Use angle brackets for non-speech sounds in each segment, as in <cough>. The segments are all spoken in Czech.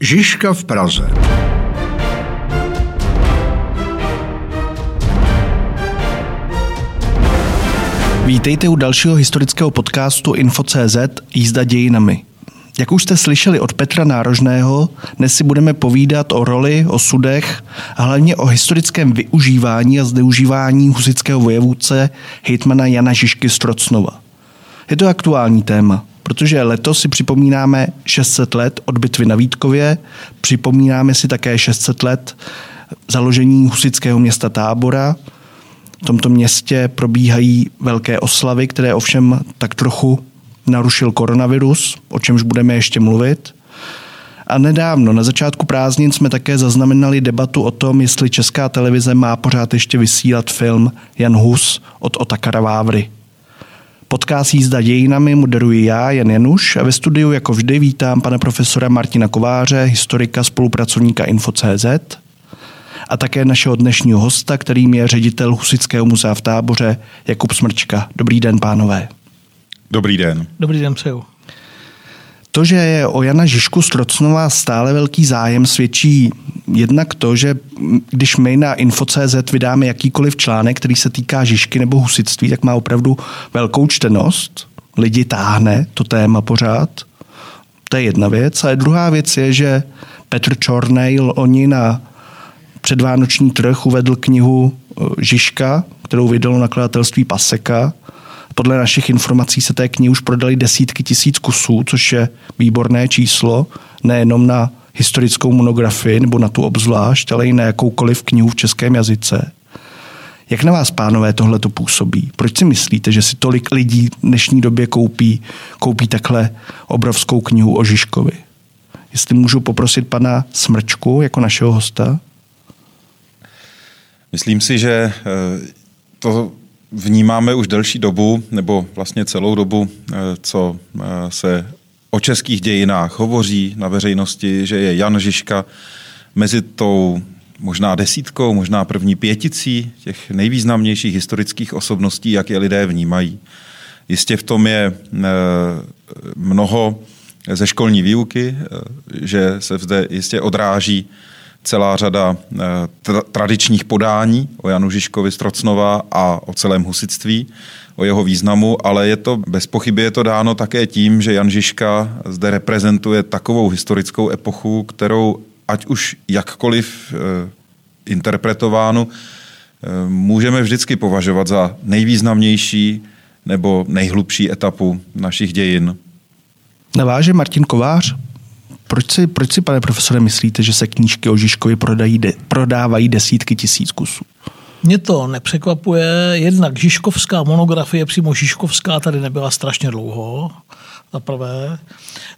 Žižka v Praze. Vítejte u dalšího historického podcastu Info.cz Jízda dějinami. Jak už jste slyšeli od Petra Nárožného, dnes si budeme povídat o roli, o sudech a hlavně o historickém využívání a zneužívání husického vojevůdce hejtmana Jana Žižky Strocnova. Je to aktuální téma, protože letos si připomínáme 600 let od bitvy na Vítkově, připomínáme si také 600 let založení husického města Tábora. V tomto městě probíhají velké oslavy, které ovšem tak trochu narušil koronavirus, o čemž budeme ještě mluvit. A nedávno, na začátku prázdnin, jsme také zaznamenali debatu o tom, jestli česká televize má pořád ještě vysílat film Jan Hus od Otakara Vávry. Podcast Jízda dějinami moderuji já, Jan Januš, a ve studiu jako vždy vítám pana profesora Martina Kováře, historika, spolupracovníka Info.cz a také našeho dnešního hosta, kterým je ředitel Husického muzea v táboře Jakub Smrčka. Dobrý den, pánové. Dobrý den. Dobrý den, přeju. To, že je o Jana Žižku Strocnova stále velký zájem, svědčí jednak to, že když my na Info.cz vydáme jakýkoliv článek, který se týká Žižky nebo husitství, tak má opravdu velkou čtenost. Lidi táhne to téma pořád. To je jedna věc. A druhá věc je, že Petr Čornej oni na předvánoční trh uvedl knihu eh, Žižka, kterou vydalo nakladatelství Paseka podle našich informací se té knihy už prodali desítky tisíc kusů, což je výborné číslo, nejenom na historickou monografii nebo na tu obzvlášť, ale i na jakoukoliv knihu v českém jazyce. Jak na vás, pánové, tohle to působí? Proč si myslíte, že si tolik lidí v dnešní době koupí, koupí takhle obrovskou knihu o Žižkovi? Jestli můžu poprosit pana Smrčku jako našeho hosta? Myslím si, že eh, to vnímáme už delší dobu, nebo vlastně celou dobu, eh, co eh, se o českých dějinách hovoří na veřejnosti, že je Jan Žižka mezi tou možná desítkou, možná první pěticí těch nejvýznamnějších historických osobností, jak je lidé vnímají. Jistě v tom je eh, mnoho ze školní výuky, že se zde jistě odráží celá řada eh, tra- tradičních podání o Janu Žižkovi z Trocnova a o celém husitství, o jeho významu, ale je to bez pochyby je to dáno také tím, že Jan Žižka zde reprezentuje takovou historickou epochu, kterou ať už jakkoliv e, interpretovánu, e, můžeme vždycky považovat za nejvýznamnější nebo nejhlubší etapu našich dějin. Naváže Martin Kovář? Proč si, proč si, pane profesore, myslíte, že se knížky o Žižkovi prodají, de, prodávají desítky tisíc kusů? Mě to nepřekvapuje. Jednak Žižkovská monografie, přímo Žižkovská, tady nebyla strašně dlouho. Za prvé.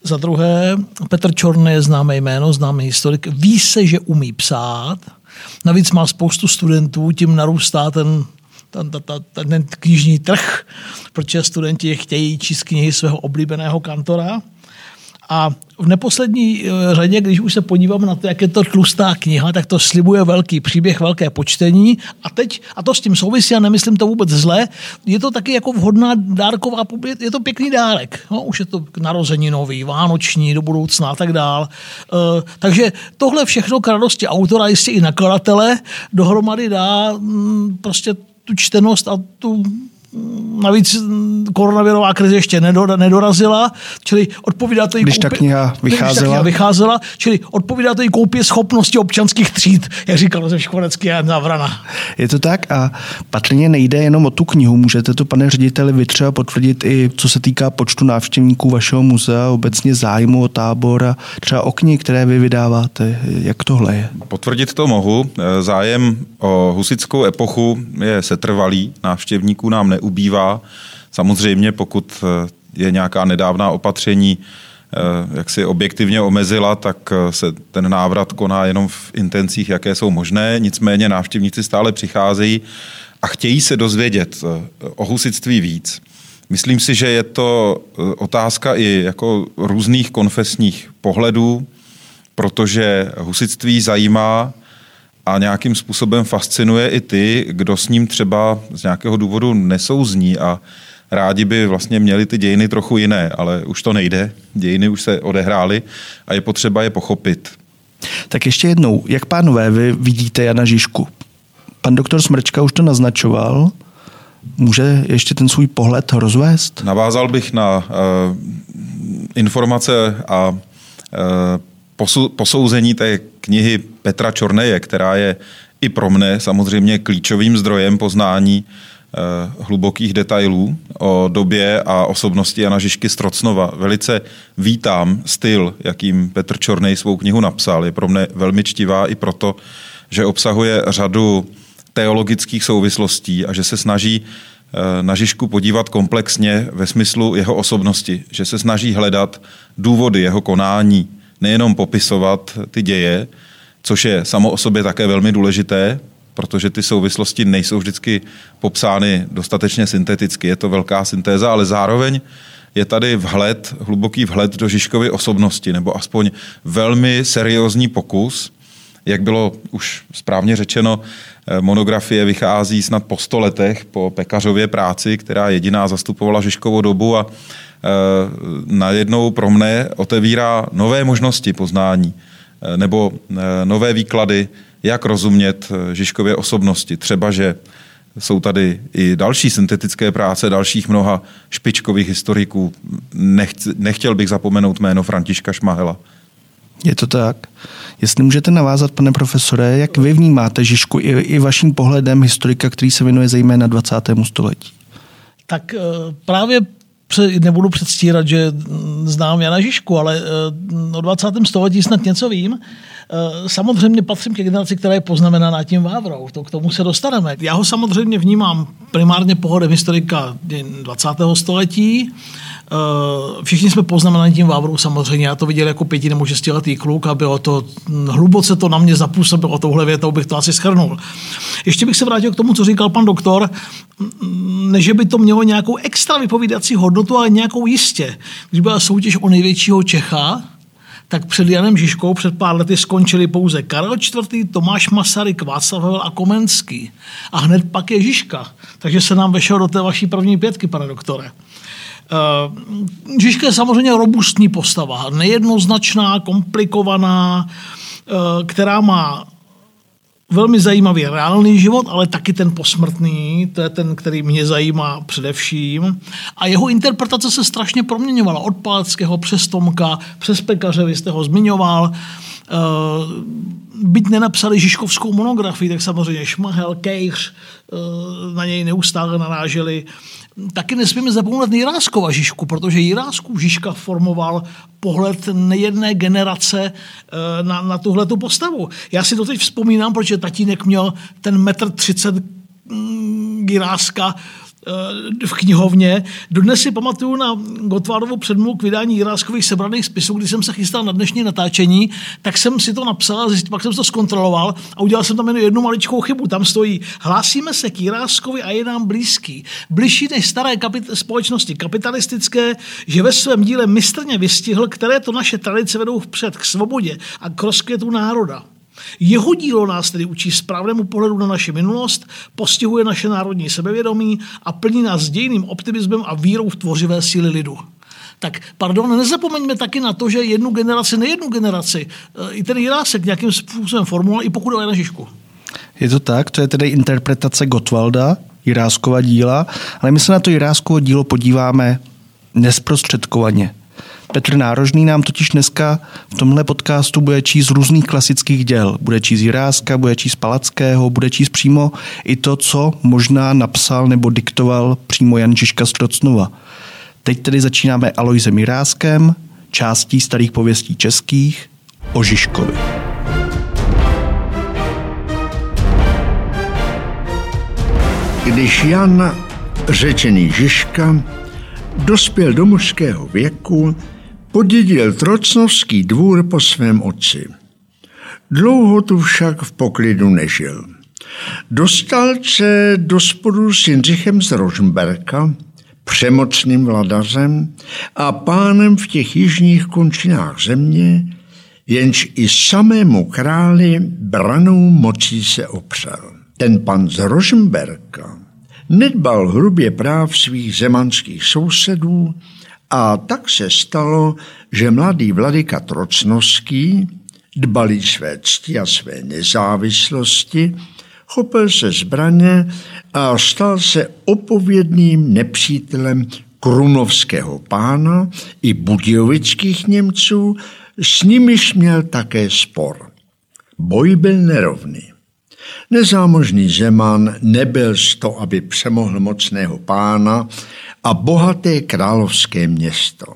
Za druhé, Petr Čorný je známé jméno, známý historik. Ví se, že umí psát. Navíc má spoustu studentů, tím narůstá ten ten, ten, ten knižní trh, protože studenti chtějí číst knihy svého oblíbeného kantora. A v neposlední eh, řadě, když už se podívám na to, jak je to tlustá kniha, tak to slibuje velký příběh, velké počtení. A teď, a to s tím souvisí, a nemyslím to vůbec zle, je to taky jako vhodná dárková, je to pěkný dárek. No, už je to narození nový, vánoční, do budoucna a tak dál. E, takže tohle všechno k radosti autora, jistě i nakladatele, dohromady dá m, mm, prostě tu čtenost a tu navíc koronavirová krize ještě nedorazila, čili odpovídá to jí Když ta kniha vycházela. Když ta kniha vycházela, čili odpovídá to jí koupě schopnosti občanských tříd, jak říkal Josef Škvorecký a Navrana. Je to tak a patrně nejde jenom o tu knihu. Můžete to, pane řediteli, vy třeba potvrdit i co se týká počtu návštěvníků vašeho muzea, obecně zájmu o tábor a třeba o knihy, které vy vydáváte. Jak tohle je? Potvrdit to mohu. Zájem o husickou epochu je setrvalý. Návštěvníků nám neubývá ubývá. Samozřejmě, pokud eh, je nějaká nedávná opatření, eh, jak si objektivně omezila, tak eh, se ten návrat koná jenom v intencích, jaké jsou možné. Nicméně návštěvníci stále přicházejí a chtějí se dozvědět o husitství víc. Myslím si, že je to otázka i jako různých konfesních pohledů, protože husitství zajímá a nějakým způsobem fascinuje i ty, kdo s ním třeba z nějakého důvodu nesouzní a rádi by vlastně měli ty dějiny trochu jiné, ale už to nejde. Dějiny už se odehrály a je potřeba je pochopit. Tak ještě jednou, jak pánové vy vidíte Jana Žižku? Pan doktor Smrčka už to naznačoval. Může ještě ten svůj pohled rozvést? Navázal bych na uh, informace a uh, posu, posouzení té knihy Petra Čorneje, která je i pro mne samozřejmě klíčovým zdrojem poznání uh, hlubokých detailů o době a osobnosti Jana Žižky Strocnova. Velice vítám styl, jakým Petr Čornej svou knihu napsal. Je pro mne velmi čtivá i proto, že obsahuje řadu teologických souvislostí a že se snaží eh, na Žižku podívat komplexně ve smyslu jeho osobnosti, že se snaží hledat důvody jeho konání, nejenom popisovat ty děje, což je samo o sobě také velmi důležité, protože ty souvislosti nejsou vždycky popsány dostatečně synteticky. Je to velká syntéza, ale zároveň je tady vhled, hluboký vhled do Žižkovy osobnosti, nebo aspoň velmi seriózní pokus, jak bylo už správně řečeno, Eh, monografie vychází snad po sto letech po pekařově práci, která jediná zastupovala Žižkovou dobu a najednou pro mne otevírá nové možnosti poznání eh, nebo nové výklady, jak rozumět Žižkově osobnosti. Třeba, že jsou tady i další syntetické práce dalších mnoha špičkových historiků. nechtěl bych zapomenout jméno Františka Šmahela. Je to tak. Jestli můžete navázat, pane profesore, jak vy vnímáte Žižku i, i vaším pohledem historika, který se věnuje zejména 20. století? Tak eh, právě nebudu předstírat, že znám Jana Žižku, ale eh, o 20. století snad něco vím. Eh, samozřejmě patřím ke generaci, která je poznamenaná tím Vávrou. To k tomu se dostaneme. Já ho samozřejmě vnímám primárně pohodem historika 20. století. Eh, všichni jsme poznamenaní tím Vávrou samozřejmě. Já to viděl jako pěti nebo šestiletý kluk a bylo to, hm, hluboce to na mě zapůsobilo touhle větou, bych to asi schrnul. Ještě bych se vrátil k tomu, co říkal pan doktor, hm, ne, že by to mělo nějakou extra vypovídací hodnotu, ale nějakou jistě. Když byla soutěž o největšího Čecha, tak před Janem Žižkou před pár lety skončili pouze Karel IV., Tomáš Masaryk, Václav Havel a Komenský. A hned pak je Žižka. Takže se nám vešel do té vaší první pětky, pane doktore. Uh, Žižka je samozřejmě robustní postava, nejednoznačná, komplikovaná, uh, která má velmi zajímavý reálný život, ale taky ten posmrtný, to je ten, který mě zajímá především. A jeho interpretace se strašně proměňovala. Od Palackého přes Tomka, přes Pekaře, vy jste ho zmiňoval. Uh, byť nenapsali Žižkovskou monografii, tak samozřejmě Šmahel, Kejř na něj neustále naráželi. Taky nesmíme zapomínat Jiráskova Žižku, protože Jiráskův Žižka formoval pohled nejedné generace eh, na, na tuhle postavu. Já si to teď vzpomínám, protože tatínek měl ten metr třicet mm, Jiráska v knihovně. Dodnes si pamatuju na Gotvárovu předmluvu k vydání Jiráskových sebraných spisů, když jsem se chystal na dnešní natáčení, tak jsem si to napsal, pak jsem to zkontroloval a udělal jsem tam jen jednu maličkou chybu. Tam stojí, hlásíme se k Jiráskovi a je nám blízký. Bližší než staré kapit- společnosti kapitalistické, že ve svém díle mistrně vystihl, které to naše tradice vedou vpřed k svobodě a k rozkvětu národa. Jeho dílo nás tedy učí správnému pohledu na naši minulost, postihuje naše národní sebevědomí a plní nás dějným optimismem a vírou v tvořivé síly lidu. Tak pardon, nezapomeňme taky na to, že jednu generaci, nejednu generaci, eh, i ten Jirásek nějakým způsobem formuloval, i pokud je na Žižku. Je to tak, to je tedy interpretace Gotwalda, Jiráskova díla, ale my se na to Jiráskovo dílo podíváme nesprostředkovaně. Petr Nárožný nám totiž dneska v tomhle podcastu bude číst různých klasických děl. Bude číst Jiráska, bude číst Palackého, bude číst přímo i to, co možná napsal nebo diktoval přímo Jan Žižka Strocnova. Teď tedy začínáme Alojzem Jiráskem, částí starých pověstí českých o Žižkovi. Když Jan, řečený Žižka, dospěl do mužského věku, Podědil Trocnovský dvůr po svém otci. Dlouho tu však v poklidu nežil. Dostal se do sporu s Jindřichem z Rožmberka, přemocným vladařem a pánem v těch jižních končinách země, jenž i samému králi branou mocí se opřel. Ten pan z Rožmberka nedbal hrubě práv svých zemanských sousedů a tak se stalo, že mladý vladyka Trocnovský, dbalý své cti a své nezávislosti, chopil se zbraně a stal se opovědným nepřítelem krunovského pána i budějovických Němců, s nimiž měl také spor. Boj byl nerovný. Nezámožný Zeman nebyl z to, aby přemohl mocného pána a bohaté královské město.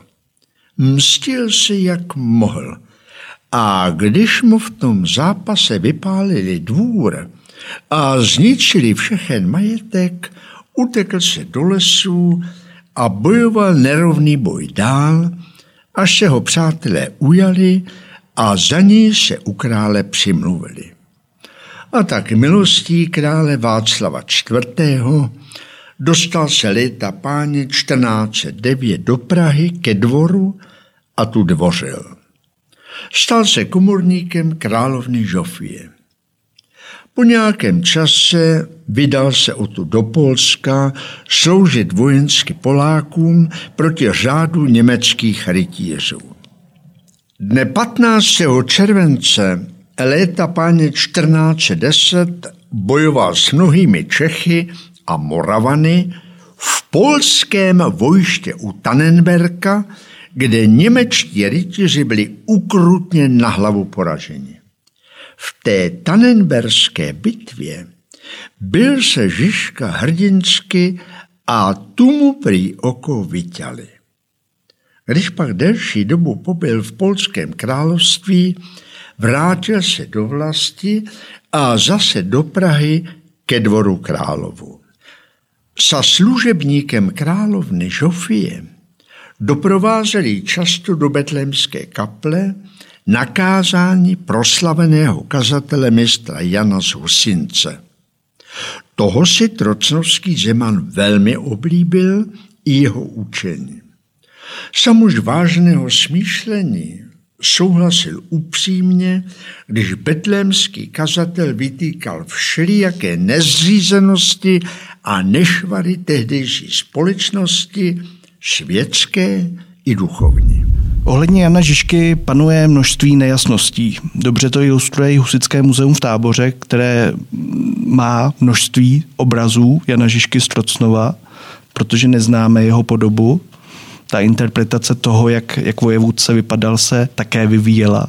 Mstil si, jak mohl. A když mu v tom zápase vypálili dvůr a zničili všechen majetek, utekl se do lesů a bojoval nerovný boj dál, až se ho přátelé ujali a za ní se u krále přimluvili. A tak milostí krále Václava IV. Dostal se léta páně 1409 do Prahy ke dvoru a tu dvořil. Stal se komorníkem královny Žofie. Po nějakém čase vydal se o tu do Polska sloužit vojensky Polákům proti řádu německých rytířů. Dne 15. července léta páně 1410 bojoval s mnohými Čechy a Moravany v polském vojště u Tannenberka, kde němečtí rytíři byli ukrutně na hlavu poraženi. V té Tannenberské bitvě byl se Žižka hrdinsky a tu mu prý oko vyťali. Když pak delší dobu pobyl v polském království, vrátil se do vlasti a zase do Prahy ke dvoru královu. Sa služebníkem královny Žofie doprovázeli často do betlémské kaple nakázání proslaveného kazatele mistra Jana z Husince. Toho si trocnovský Zeman velmi oblíbil i jeho učení. Samuž vážného smýšlení souhlasil upřímně, když betlémský kazatel vytýkal všelijaké nezřízenosti a nešvary tehdejší společnosti, světské i duchovní. Ohledně Jana Žižky panuje množství nejasností. Dobře to ilustruje i Husické muzeum v táboře, které má množství obrazů Jana Žižky z Trocnova, protože neznáme jeho podobu. Ta interpretace toho, jak, jak vojevůdce vypadal, se také vyvíjela.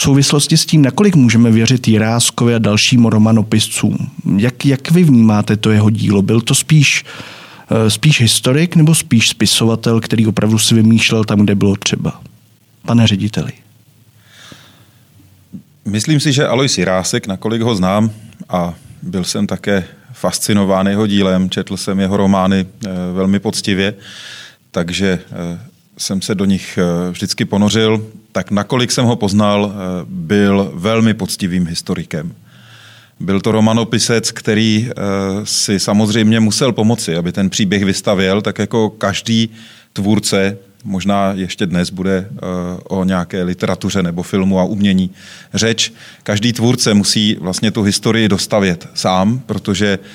V souvislosti s tím, nakolik můžeme věřit Jiráskovi a dalším romanopiscům? Jak, jak vy vnímáte to jeho dílo? Byl to spíš Eh, spíš historik nebo spíš spisovatel, který opravdu si vymýšlel tam, kde bylo třeba? Pane řediteli. Myslím si, že Alois Jirásek, nakolik ho znám a byl jsem také fascinován jeho dílem, četl jsem jeho romány eh, velmi poctivě, takže eh, jsem se do nich vždycky ponořil, tak nakolik jsem ho poznal, byl velmi poctivým historikem. Byl to romanopisec, který eh, si samozřejmě musel pomoci, aby ten příběh vystavěl, tak jako každý tvůrce, možná ještě dnes bude eh, o nějaké literatuře nebo filmu a umění řeč. Každý tvůrce musí vlastně tu historii dostavět sám, protože eh,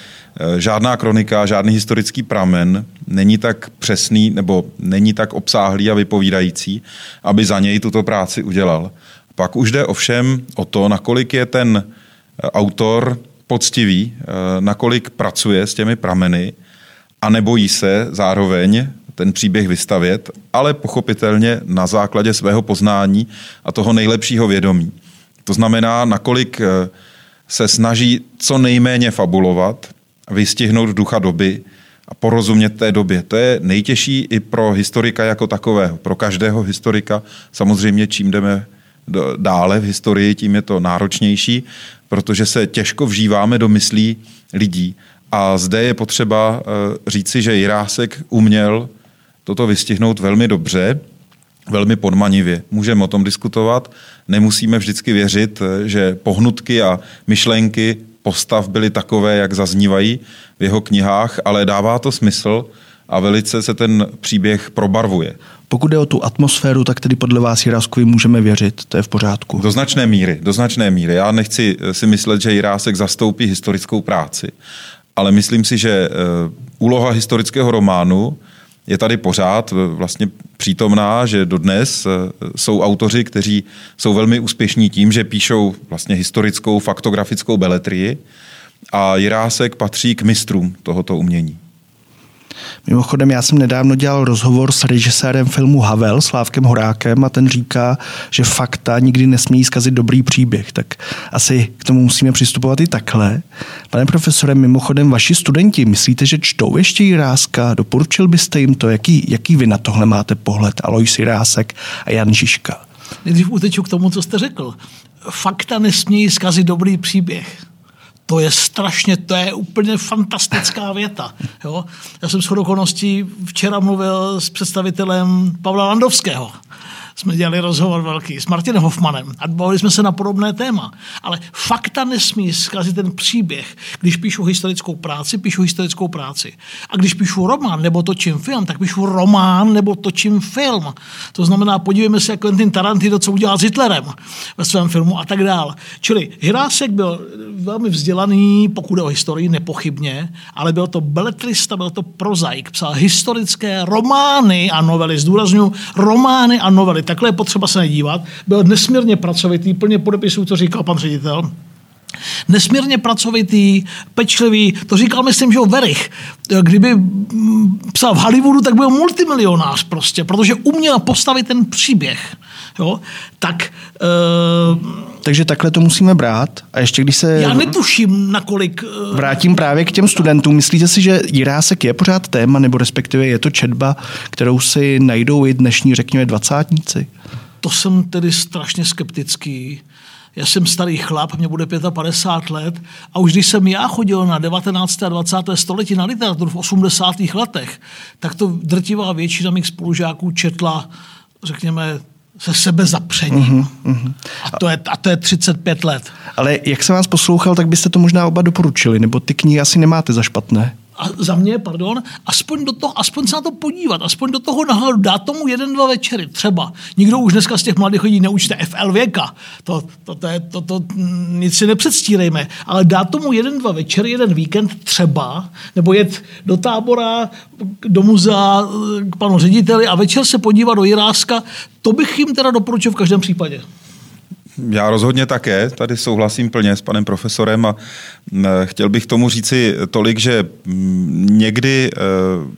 žádná kronika, žádný historický pramen není tak přesný nebo není tak obsáhlý a vypovídající, aby za něj tuto práci udělal. Pak už jde ovšem o to, nakolik je ten autor poctivý, eh, nakolik pracuje s těmi prameny a nebojí se zároveň ten příběh vystavět, ale pochopitelně na základě svého poznání a toho nejlepšího vědomí. To znamená, nakolik eh, se snaží co nejméně fabulovat, vystihnout ducha doby a porozumět té době. To je nejtěžší i pro historika jako takového. Pro každého historika samozřejmě, čím jdeme dále v historii, tím je to náročnější, protože se těžko vžíváme do myslí lidí. A zde je potřeba eh, říci, že Jirásek uměl toto vystihnout velmi dobře, velmi podmanivě. Můžeme o tom diskutovat, nemusíme vždycky věřit, eh, že pohnutky a myšlenky postav byly takové, jak zaznívají v jeho knihách, ale dává to smysl a velice se ten příběh probarvuje. Pokud jde o tu atmosféru, tak tedy podle vás Jiráskovi můžeme věřit, to je v pořádku. Do značné míry, do značné míry. Já nechci si myslet, že Jirásek zastoupí historickou práci, ale myslím si, že úloha historického románu je tady pořád vlastně přítomná, že dodnes jsou autoři, kteří jsou velmi úspěšní tím, že píšou vlastně historickou faktografickou beletrii a Jirásek patří k mistrům tohoto umění. Mimochodem, já jsem nedávno dělal rozhovor s režisérem filmu Havel, Slávkem Horákem, a ten říká, že fakta nikdy nesmí zkazit dobrý příběh. Tak asi k tomu musíme přistupovat i takhle. Pane profesore, mimochodem, vaši studenti, myslíte, že čtou ještě Jiráska? Doporučil byste jim to? Jaký, jaký vy na tohle máte pohled? Alois Jirásek a Jan Žižka. Nejdřív uteču k tomu, co jste řekl. Fakta nesmí zkazit dobrý příběh. To je strašně, to je úplně fantastická věta. Jo? Já jsem s okolností včera mluvil s představitelem Pavla Landovského jsme dělali rozhovor velký s Martinem Hoffmanem a bavili jsme se na podobné téma. Ale fakta nesmí zkazit ten příběh. Když píšu historickou práci, píšu historickou práci. A když píšu román nebo točím film, tak píšu román nebo točím film. To znamená, podívejme se, jak Quentin Tarantino, co udělal s Hitlerem ve svém filmu a tak dále. Čili Hirásek byl velmi vzdělaný, pokud je o historii, nepochybně, ale byl to beletrista, byl to prozaik, psal historické romány a novely, zdůraznuju romány a novely takhle je potřeba se nedívat. Byl nesmírně pracovitý, plně podepisu, co říkal pan ředitel. Nesmírně pracovitý, pečlivý, to říkal, myslím, že o Verich. Kdyby psal v Hollywoodu, tak byl multimilionář prostě, protože uměl postavit ten příběh. Jo? Tak... Uh, Takže takhle to musíme brát. A ještě když se... Já netuším, nakolik... Uh, vrátím právě k těm studentům. Myslíte si, že Jirásek je pořád téma, nebo respektive je to četba, kterou si najdou i dnešní, řekněme, dvacátníci? To jsem tedy strašně skeptický. Já jsem starý chlap, mě bude 55 let a už když jsem já chodil na 19. a 20. století na literaturu v 80. letech, tak to drtivá většina mých spolužáků četla, řekněme, se sebe zapřením. Uh-huh, uh-huh. A, to je, a to je 35 let. Ale jak jsem vás poslouchal, tak byste to možná oba doporučili, nebo ty knihy asi nemáte za špatné a za mě, pardon, aspoň do toho, aspoň se na to podívat, aspoň do toho nahledu, dát tomu jeden, dva večery, třeba. Nikdo už dneska z těch mladých lidí neučte FL věka, to, to, to, je, to, to nic si nepředstírejme, ale dát tomu jeden, dva večery, jeden víkend třeba, nebo jet do tábora, do muzea k panu řediteli a večer se podívat do Jiráska, to bych jim teda doporučil v každém případě. Já rozhodně také, tady souhlasím plně s panem profesorem a chtěl bych tomu říci tolik, že někdy e,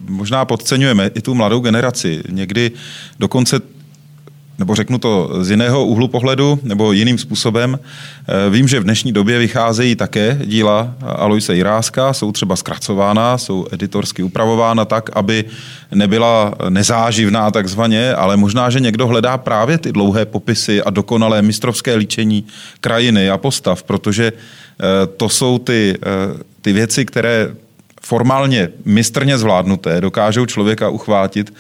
možná podceňujeme i tu mladou generaci. Někdy dokonce nebo řeknu to z jiného úhlu pohledu nebo jiným způsobem. Eh, vím, že v dnešní době vycházejí také díla Aloise Jiráska, jsou třeba zkracována, jsou editorsky upravována tak, aby nebyla nezáživná takzvaně, ale možná, že někdo hledá právě ty dlouhé popisy a dokonalé mistrovské líčení krajiny a postav, protože eh, to jsou ty, eh, ty věci, které formálně mistrně zvládnuté dokážou člověka uchvátit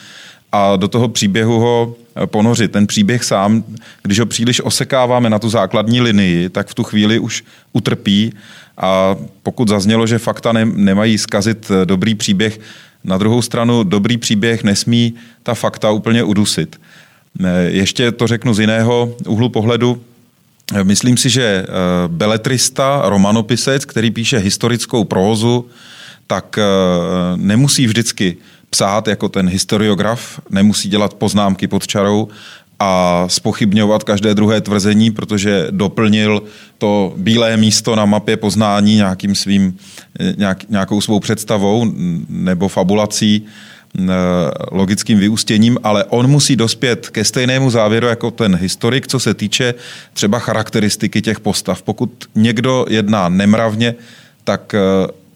a do toho příběhu ho eh, ponořit. Ten příběh sám, když ho příliš osekáváme na tu základní linii, tak v tu chvíli už utrpí a pokud zaznělo, že fakta ne, nemají zkazit eh, dobrý příběh, na druhou stranu dobrý příběh nesmí ta fakta úplně udusit. Eh, ještě to řeknu z jiného úhlu pohledu. Myslím si, že beletrista, romanopisec, který píše historickou prózu, tak nemusí vždycky psát jako ten historiograf, nemusí dělat poznámky pod čarou a spochybňovat každé druhé tvrzení, protože doplnil to bílé místo na mapě poznání nějakým svým, nějak, nějakou svou představou nebo fabulací, logickým vyústěním, ale on musí dospět ke stejnému závěru jako ten historik, co se týče třeba charakteristiky těch postav. Pokud někdo jedná nemravně, tak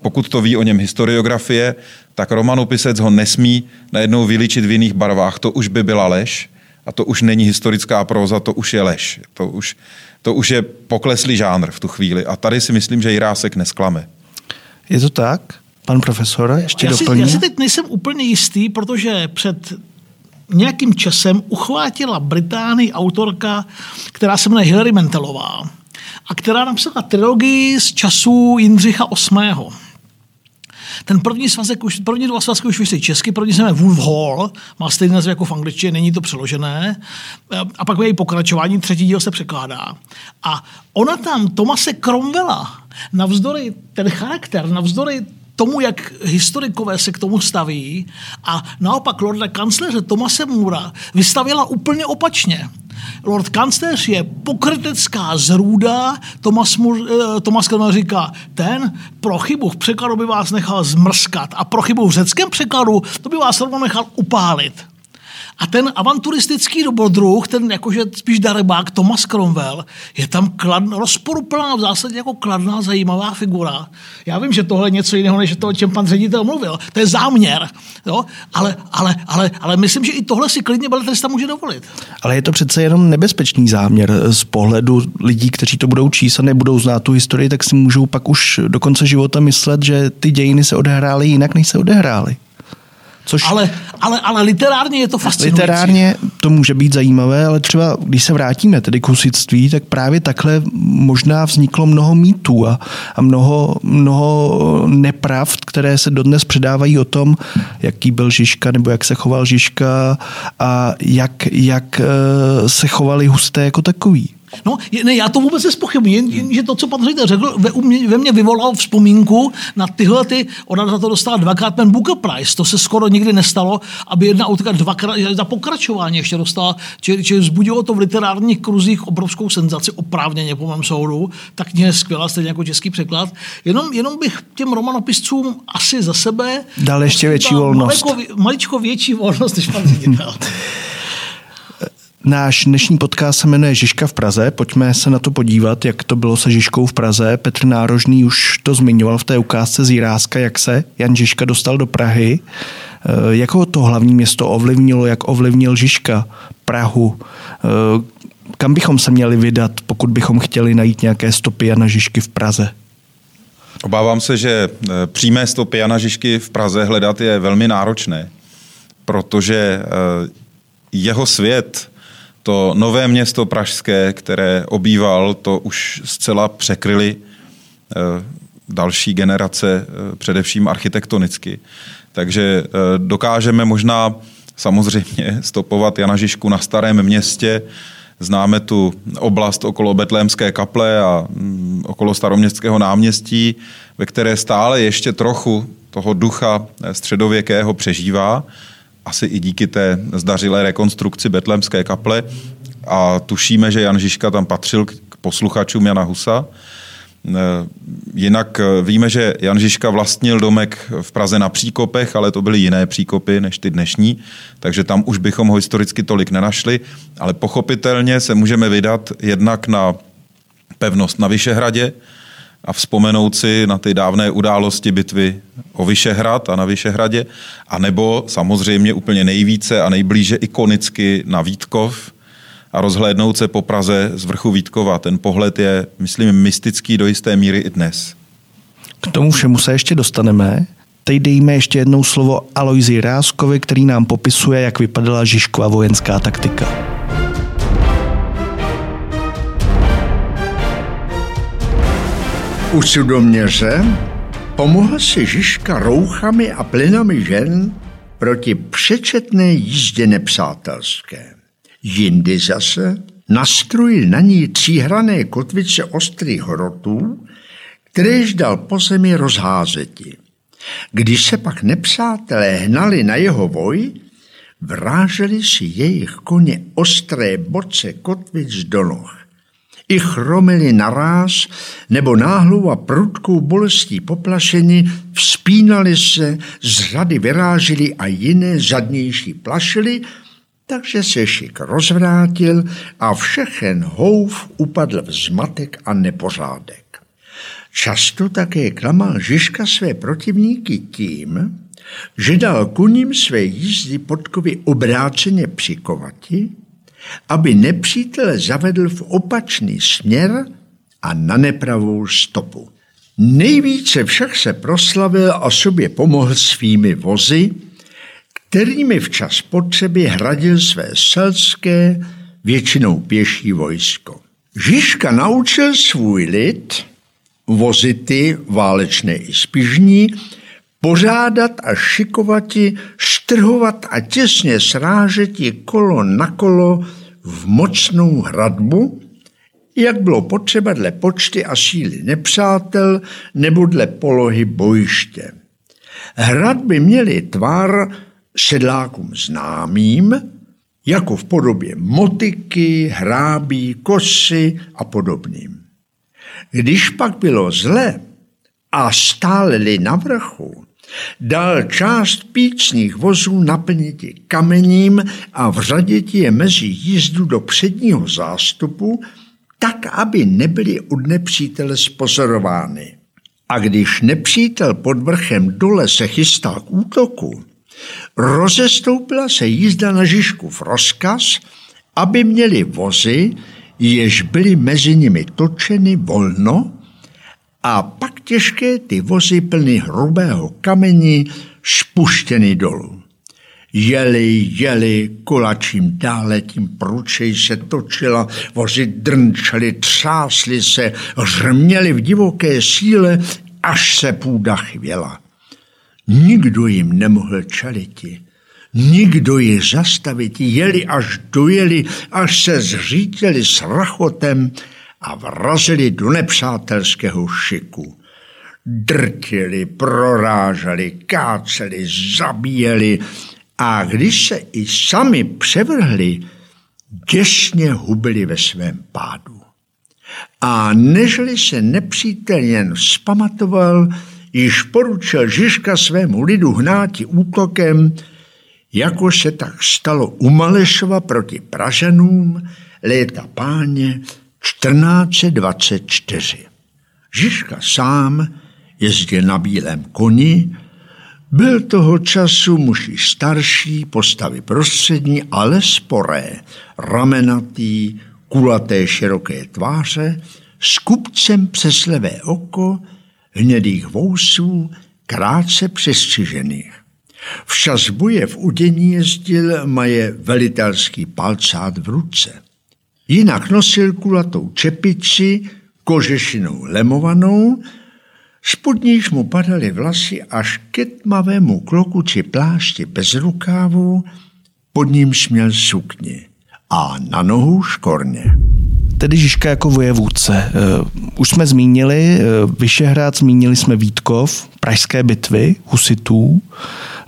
pokud to ví o něm historiografie, tak romanopisec ho nesmí najednou vylíčit v jiných barvách. To už by byla lež a to už není historická próza, to už je lež. To už, to už je pokleslý žánr v tu chvíli. A tady si myslím, že Jirásek nesklame. Je to tak? Pan profesor, ještě já si? Já si teď nejsem úplně jistý, protože před nějakým časem uchvátila Británii autorka, která se jmenuje Hilary Mentelová a která napsala trilogii z časů Jindřicha VIII. Ten první svazek už, první dva svazky už vyšly česky, první se jmenuje Wolf Hall, má stejný název jako v angličtině, není to přeložené. A pak její pokračování, třetí díl se překládá. A ona tam Tomase Cromwella, navzdory ten charakter, navzdory tomu, jak historikové se k tomu staví a naopak lorda kancléře Tomase Můra vystavila úplně opačně. Lord kancléř je pokrytecká zrůda, Tomas, Mur, eh, Tomas Kelmer říká, ten pro chybu v překladu by vás nechal zmrskat a pro chybu v řeckém překladu to by vás rovnou nechal upálit. A ten avanturistický dobrodruh, ten jakože spíš darebák Thomas Cromwell, je tam klad, rozporuplná v zásadě jako kladná, zajímavá figura. Já vím, že tohle je něco jiného, než to, o čem pan ředitel mluvil. To je záměr. Jo? Ale, ale, ale, ale myslím, že i tohle si klidně beletrista může dovolit. Ale je to přece jenom nebezpečný záměr z pohledu lidí, kteří to budou číst a nebudou znát tu historii, tak si můžou pak už do konce života myslet, že ty dějiny se odehrály jinak, než se odehrály. Což ale, ale, ale literárně je to fascinující. Literárně to může být zajímavé, ale třeba když se vrátíme tedy k husitství, tak právě takhle možná vzniklo mnoho mýtů a, a mnoho, mnoho nepravd, které se dodnes předávají o tom, jaký byl Žižka nebo jak se choval Žižka a jak, jak eh, se chovali husté jako takový. No, ne, já to vůbec nespochybnuji, jen, jen, že to, co pan ředitel řekl, ve, ve mně vyvolal vzpomínku na tyhle ty, ona za to dostala dvakrát ten Booker Prize, to se skoro nikdy nestalo, aby jedna autorka dvakrát, za pokračování ještě dostala, či, či vzbudilo to v literárních kruzích obrovskou senzaci, oprávněně po mém soudu, tak je skvělá, stejně jako český překlad. Jenom, jenom bych těm romanopiscům asi za sebe dal ještě větší volnost. Maliko, maličko větší volnost, než pan ředitel. <laughs> Náš dnešní podcast se jmenuje Žižka v Praze. Pojďme se na to podívat, jak to bylo se Žižkou v Praze. Petr Nárožný už to zmiňoval v té ukázce z Jiráska, jak se Jan Žižka dostal do Prahy. Eh, jak ho to hlavní město ovlivnilo, jak ovlivnil Žižka Prahu? Eh, kam bychom se měli vydat, pokud bychom chtěli najít nějaké stopy Jana Žižky v Praze? Obávám se, že eh, přímé stopy Jana Žižky v Praze hledat je velmi náročné, protože jeho svět to nové město pražské, které obýval, to už zcela překryly eh, další generace, eh, především architektonicky. Takže eh, dokážeme možná samozřejmě <laughs> stopovat Jana Žižku na starém městě, Známe tu oblast okolo Betlémské kaple a mm, okolo staroměstského náměstí, ve které stále ještě trochu toho ducha středověkého přežívá asi i díky té zdařilé rekonstrukci Betlemské kaple a tušíme, že Jan Žižka tam patřil k posluchačům Jana Husa. E, jinak e, víme, že Jan Žižka vlastnil domek v Praze na Příkopech, ale to byly jiné příkopy než ty dnešní, takže tam už bychom ho historicky tolik nenašli, ale pochopitelně se můžeme vydat jednak na pevnost na Vyšehradě, a vzpomenout si na ty dávné události bitvy o Vyšehrad a na Vyšehradě, a nebo samozřejmě úplně nejvíce a nejblíže ikonicky na Vítkov a rozhlédnout se po Praze z vrchu Vítkova. Ten pohled je, myslím, mystický do jisté míry i dnes. K tomu všemu se ještě dostaneme. Teď dejme ještě jednou slovo Alojzi Ráskovi, který nám popisuje, jak vypadala Žižkova vojenská taktika. U sudoměře pomohl si Žižka rouchami a plynami žen proti přečetné jízdě nepřátelské. Jindy zase nastrojil na ní tříhrané kotvice ostrých hrotů, kteréž dal po zemi rozházeti. Když se pak nepřátelé hnali na jeho voj, vráželi si jejich koně ostré boce kotvic do noh i chromili naráz nebo náhlou a prudkou bolestí poplašeni, vzpínali se, z řady vyrážili a jiné zadnější plašili, takže se šik rozvrátil a všechen houf upadl v zmatek a nepořádek. Často také klamal Žižka své protivníky tím, že dal kuním své jízdy podkovy obráceně přikovati aby nepřítel zavedl v opačný směr a na nepravou stopu. Nejvíce však se proslavil a sobě pomohl svými vozy, kterými včas potřeby hradil své selské, většinou pěší vojsko. Žižka naučil svůj lid, vozity válečné i spižní, pořádat a šikovati, štrhovat a těsně srážeti kolo na kolo v mocnou hradbu, jak bylo potřeba dle počty a síly nepřátel nebo dle polohy bojiště. Hradby měly tvar sedlákům známým, jako v podobě motiky, hrábí, kosy a podobným. Když pak bylo zle a stáleli na vrchu, dal část pícných vozů naplnit kamením a vřadit je mezi jízdu do předního zástupu, tak, aby nebyly od nepřítele spozorovány. A když nepřítel pod vrchem dole se chystal k útoku, rozestoupila se jízda na v rozkaz, aby měli vozy, jež byly mezi nimi točeny volno, a pak těžké ty vozy plny hrubého kamení spuštěny dolů. Jeli, jeli, kulačím dále, tím průčej se točila, vozy drnčely, třásly se, řměly v divoké síle, až se půda chvěla. Nikdo jim nemohl čeliti. Nikdo je zastavit, jeli až dojeli, až se zřítili s rachotem a vrazili do nepřátelského šiku. Drtili, proráželi, káceli, zabíjeli a když se i sami převrhli, děsně hubili ve svém pádu. A nežli se nepřítel jen zpamatoval, již poručil Žižka svému lidu hnáti útokem, jako se tak stalo u Malešova proti Pražanům léta páně 1424. Žižka sám jezdil na bílém koni, byl toho času muži starší, postavy prostřední, ale sporé, ramenatý, kulaté široké tváře, s kupcem přes levé oko, hnědých vousů, krátce přestřižených. Včas boje v udění jezdil maje velitelský palcát v ruce. Jinak nosil kulatou čepici, kožešinou lemovanou, spod níž mu padaly vlasy až ke tmavému kloku či plášti bez rukávů, pod ním směl sukni a na nohu škorně tedy Žižka jako vojevůdce. Eh, už jsme zmínili eh, Vyšehrad, zmínili jsme Vítkov, pražské bitvy husitů.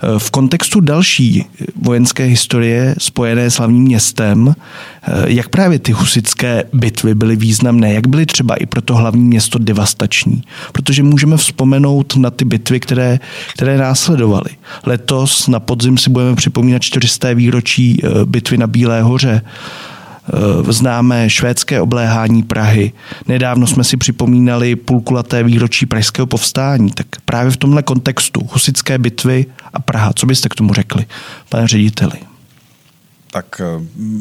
Eh, v kontextu další vojenské historie spojené s hlavním městem, jak právě ty husické bitvy byly významné, jak byly třeba i pro to hlavní město devastační. Protože můžeme vzpomenout na ty bitvy, které, které následovaly. Letos na podzim si budeme připomínat 400. výročí bitvy na Bílé hoře. Eh, známé švédské obléhání Prahy. Nedávno jsme si připomínali půlkulaté výročí pražského povstání. Tak právě v tomhle kontextu husické bitvy a Praha, co byste k tomu řekli, pane řediteli? Tak eh,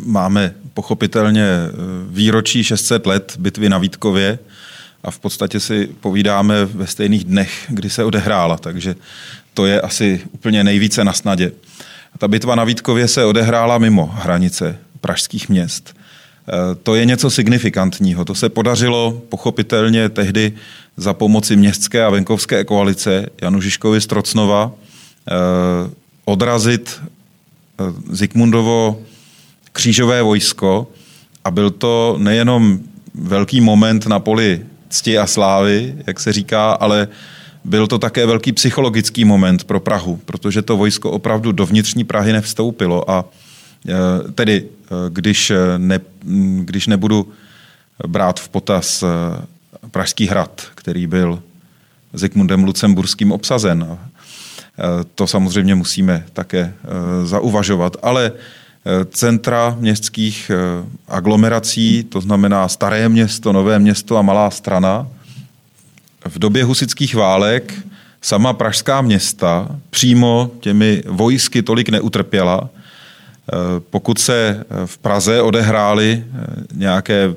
máme pochopitelně eh, výročí 600 let bitvy na Vítkově a v podstatě si povídáme ve stejných dnech, kdy se odehrála, takže to je asi úplně nejvíce na snadě. Ta bitva na Vítkově se odehrála mimo hranice pražských měst. E, to je něco signifikantního. To se podařilo pochopitelně tehdy za pomoci městské a venkovské koalice Janu Žižkovi z Trocnova e, odrazit e, Zikmundovo křížové vojsko a byl to nejenom velký moment na poli cti a slávy, jak se říká, ale byl to také velký psychologický moment pro Prahu, protože to vojsko opravdu do vnitřní Prahy nevstoupilo a tedy když, eh, ne, když nebudu brát v potaz eh, Pražský hrad, který byl Zikmundem Lucemburským obsazen. Eh, to samozřejmě musíme také zauvažovat, ale centra městských aglomerací, to znamená Staré město, Nové město a Malá strana, v době husických válek sama pražská města přímo těmi vojsky tolik neutrpěla, Eh, pokud se eh, v Praze odehrály eh, nějaké,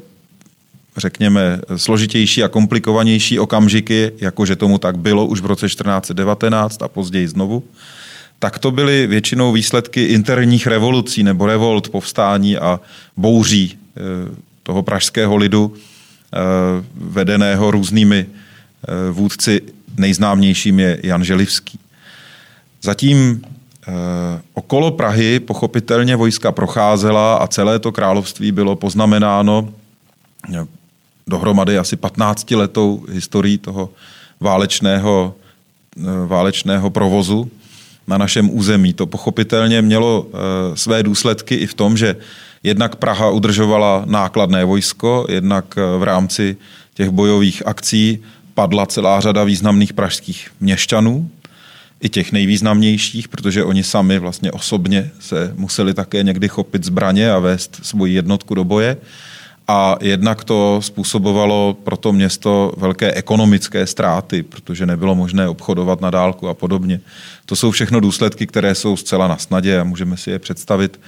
řekněme, složitější a komplikovanější okamžiky, jakože tomu tak bylo už v roce 1419 a později znovu, tak to byly většinou výsledky interních revolucí nebo revolt, povstání a bouří toho pražského lidu, vedeného různými vůdci. Nejznámějším je Jan Želivský. Zatím Eh, okolo Prahy pochopitelně vojska procházela a celé to království bylo poznamenáno eh, dohromady asi 15 letou historií toho válečného válečného provozu na našem území. To pochopitelně mělo své důsledky i v tom, že jednak Praha udržovala nákladné vojsko, jednak v rámci těch bojových akcí padla celá řada významných pražských měšťanů, i těch nejvýznamnějších, protože oni sami vlastně osobně se museli také někdy chopit zbraně a vést svoji jednotku do boje. A jednak to způsobovalo pro to město velké ekonomické ztráty, protože nebylo možné obchodovat na dálku a podobně. To jsou všechno důsledky, které jsou zcela na snadě a můžeme si je představit.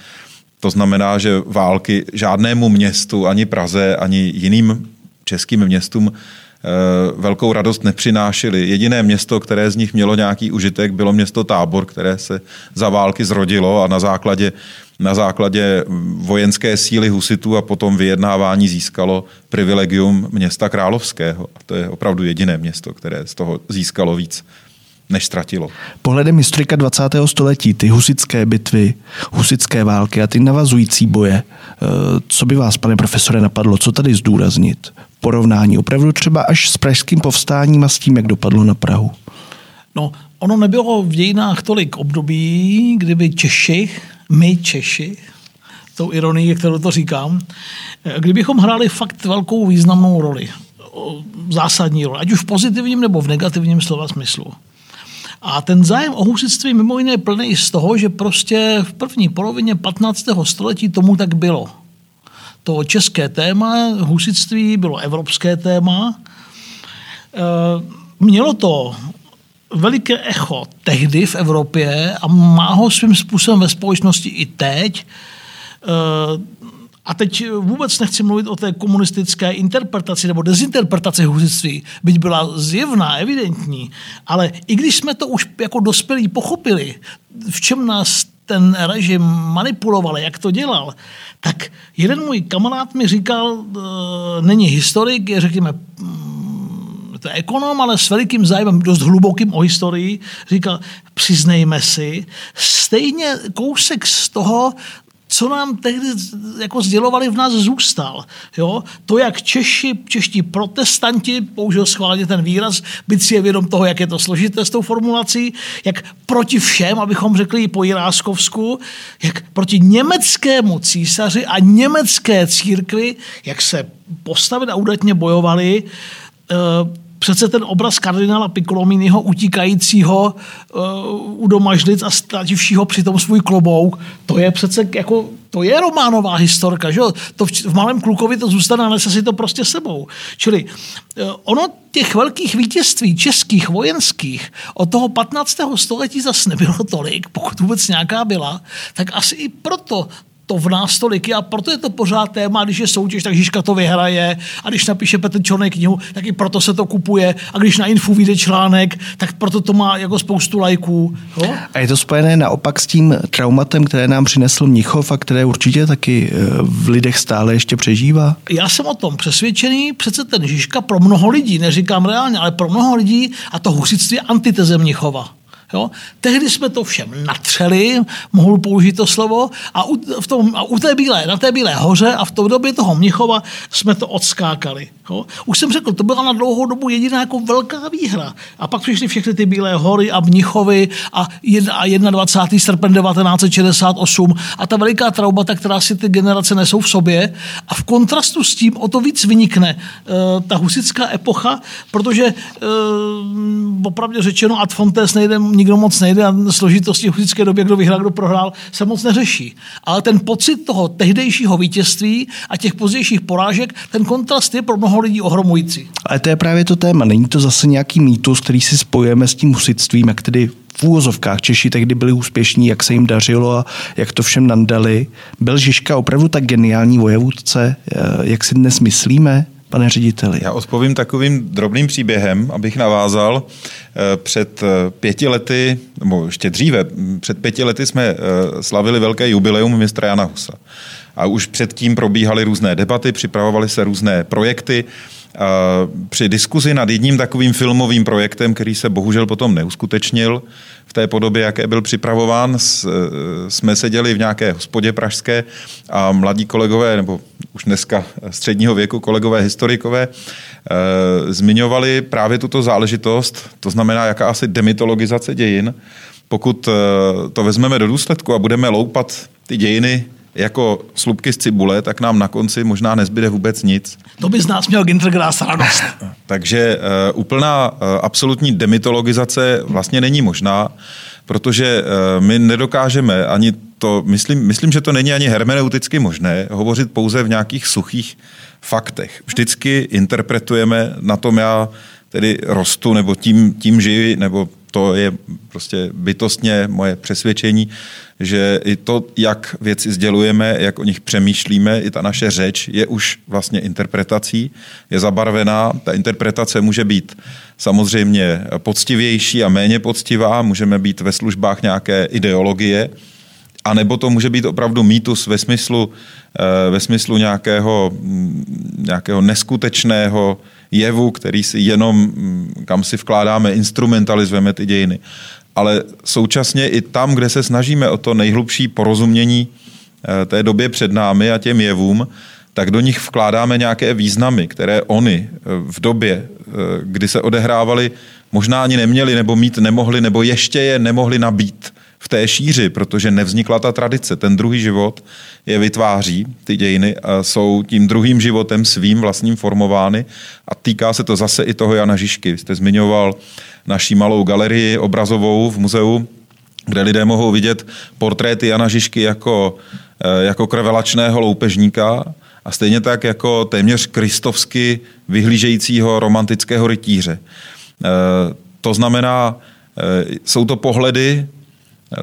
To znamená, že války žádnému městu, ani Praze, ani jiným českým městům velkou radost nepřinášely. Jediné město, které z nich mělo nějaký užitek, bylo město Tábor, které se za války zrodilo a na základě, na základě vojenské síly husitů a potom vyjednávání získalo privilegium města Královského. A to je opravdu jediné město, které z toho získalo víc než ztratilo. Pohledem historika 20. století, ty husické bitvy, husické války a ty navazující boje, eh, co by vás, pane profesore, napadlo, co tady zdůraznit? Porovnání opravdu třeba až s pražským povstáním a s tím, jak dopadlo na Prahu. No, ono nebylo v dějinách tolik období, kdyby Češi, my Češi, tou ironii, kterou to říkám, kdybychom hráli fakt velkou významnou roli, zásadní roli, ať už v pozitivním nebo v negativním slova smyslu. A ten zájem o husitství mimo jiné plný z toho, že prostě v první polovině 15. století tomu tak bylo. To české téma husitství bylo evropské téma. E, mělo to veliké echo tehdy v Evropě a má ho svým způsobem ve společnosti i teď. E, a teď vůbec nechci mluvit o té komunistické interpretaci nebo dezinterpretaci husitství, byť byla zjevná, evidentní, ale i když jsme to už jako dospělí pochopili, v čem nás ten režim manipuloval, jak to dělal, tak jeden můj kamarád mi říkal, e, není historik, je řekněme mm, to je ekonom, ale s velikým zájmem, dost hlubokým o historii, říkal, přiznejme si, stejně kousek z toho co nám tehdy jako sdělovali, v nás zůstal. Jo? To, jak Češi, čeští protestanti, použil schválně ten výraz, byť si je vědom toho, jak je to složité s tou formulací, jak proti všem, abychom řekli po Jiráskovsku, jak proti německému císaři a německé církvi, jak se postavit a údatně bojovali, uh, přece ten obraz kardinála Piccolominiho utíkajícího uh, u domažlic a ztrativšího přitom svůj klobouk, to je přece jako, to je románová historka, že jo? To v, v malém klukovi to zůstane ale se si to prostě sebou. Čili uh, ono těch velkých vítězství českých, vojenských od toho 15. století zase nebylo tolik, pokud vůbec nějaká byla, tak asi i proto to v nás tolik je a proto je to pořád téma, když je soutěž, tak Žižka to vyhraje a když napíše Petr Čorný knihu, tak i proto se to kupuje a když na Infu vyjde článek, tak proto to má jako spoustu lajků. Jo? A je to spojené naopak s tím traumatem, které nám přinesl Mnichov a které určitě taky eh, v lidech stále ještě přežívá? Já jsem o tom přesvědčený, přece ten Žižka pro mnoho lidí, neříkám reálně, ale pro mnoho lidí a to husitství antiteze Mnichova. Jo? Tehdy jsme to všem natřeli, mohu použít to slovo, a u, v tom, a u té bílé, na té bílé hoře a v tom době toho Mnichova jsme to odskákali. Jo? Už jsem řekl, to byla na dlouhou dobu jediná jako velká výhra. A pak přišly všechny ty Bílé hory a Mnichovy a, a 21. srpen 1968 a ta veliká traumata, která si ty generace nesou v sobě. A v kontrastu s tím o to víc vynikne uh, ta husická epocha, protože uh, opravdu řečeno ad fontes nejde, nikdo moc nejde a složitosti husické doby, kdo vyhrál, kdo prohrál, se moc neřeší. Ale ten pocit toho tehdejšího vítězství a těch pozdějších porážek, ten kontrast je pro mnoho mnoho lidí ohromující. Ale to je právě to téma. Není to zase nějaký mýtus, který si spojujeme s tím husitstvím, jak tedy v úvozovkách Češi tehdy byli úspěšní, jak se jim dařilo a jak to všem nandali. Byl Žižka opravdu tak geniální vojevůdce, eh, jak si dnes myslíme? Pane řediteli? Já odpovím takovým drobným příběhem, abych navázal. Eh, před eh, pěti lety, nebo ještě dříve, před pěti lety jsme slavili velké jubileum mistra Jana Husa. A už předtím probíhaly různé debaty, připravovaly se různé projekty Při diskuzi nad jedním takovým filmovým projektem, který se bohužel potom neuskutečnil v té podobě, jaké byl připravován, jsme seděli v nějaké hospodě pražské a mladí kolegové, nebo už dneska středního věku kolegové historikové, zmiňovali právě tuto záležitost, to znamená jakási demitologizace dějin. Pokud to vezmeme do důsledku a budeme loupat ty dějiny jako slupky z cibule, tak nám na konci možná nezbyde vůbec nic. To by z nás měl Gintergrass radost. <laughs> Takže uh, úplná uh, absolutní demitologizace vlastně není možná, protože uh, my nedokážeme ani to, myslím, myslím, že to není ani hermeneuticky možné, hovořit pouze v nějakých suchých faktech. Vždycky interpretujeme, na tom já tedy rostu, nebo tím, tím žiji, nebo to je prostě bytostně moje přesvědčení, že i to, jak věci sdělujeme, jak o nich přemýšlíme, i ta naše řeč je už vlastně interpretací, je zabarvená. Ta interpretace může být samozřejmě poctivější a méně poctivá, můžeme být ve službách nějaké ideologie, a nebo to může být opravdu mýtus ve smyslu, eh, ve smyslu nějakého, mm, nějakého neskutečného jevu, který si jenom, mm, kam si vkládáme, instrumentalizujeme ty dějiny. Ale současně i tam, kde se snažíme o to nejhlubší porozumění eh, té době před námi a těm jevům, tak do nich vkládáme nějaké významy, které oni eh, v době, eh, kdy se odehrávaly, možná ani neměli, nebo mít nemohli, nebo ještě je nemohli nabít v té šíři, protože nevznikla ta tradice. Ten druhý život je vytváří, ty dějiny jsou tím druhým životem svým vlastním formovány a týká se to zase i toho Jana Žižky. Jste zmiňoval naší malou galerii obrazovou v muzeu, kde lidé mohou vidět portréty Jana Žižky jako, eh, jako krvelačného loupežníka a stejně tak jako téměř kristovsky vyhlížejícího romantického rytíře. Eh, to znamená, eh, jsou to pohledy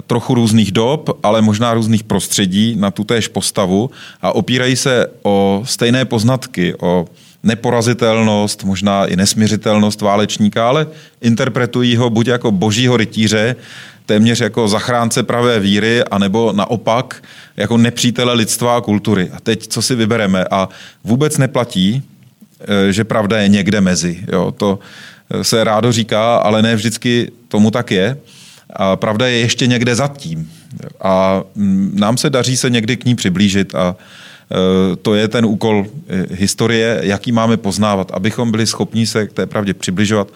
trochu různých dob, ale možná různých prostředí na tutéž postavu a opírají se o stejné poznatky, o neporazitelnost, možná i nesměřitelnost válečníka, ale interpretují ho buď jako božího rytíře, téměř jako zachránce pravé víry, anebo naopak jako nepřítele lidstva a kultury. A teď co si vybereme? A vůbec neplatí, eh, že pravda je někde mezi. Jo, to eh, se rádo říká, ale ne vždycky tomu tak je. A pravda je ještě někde za tím. A mm, nám se daří se někdy k ní přiblížit a e, to je ten úkol e, historie, jaký máme poznávat, abychom byli schopni se k té pravdě přibližovat,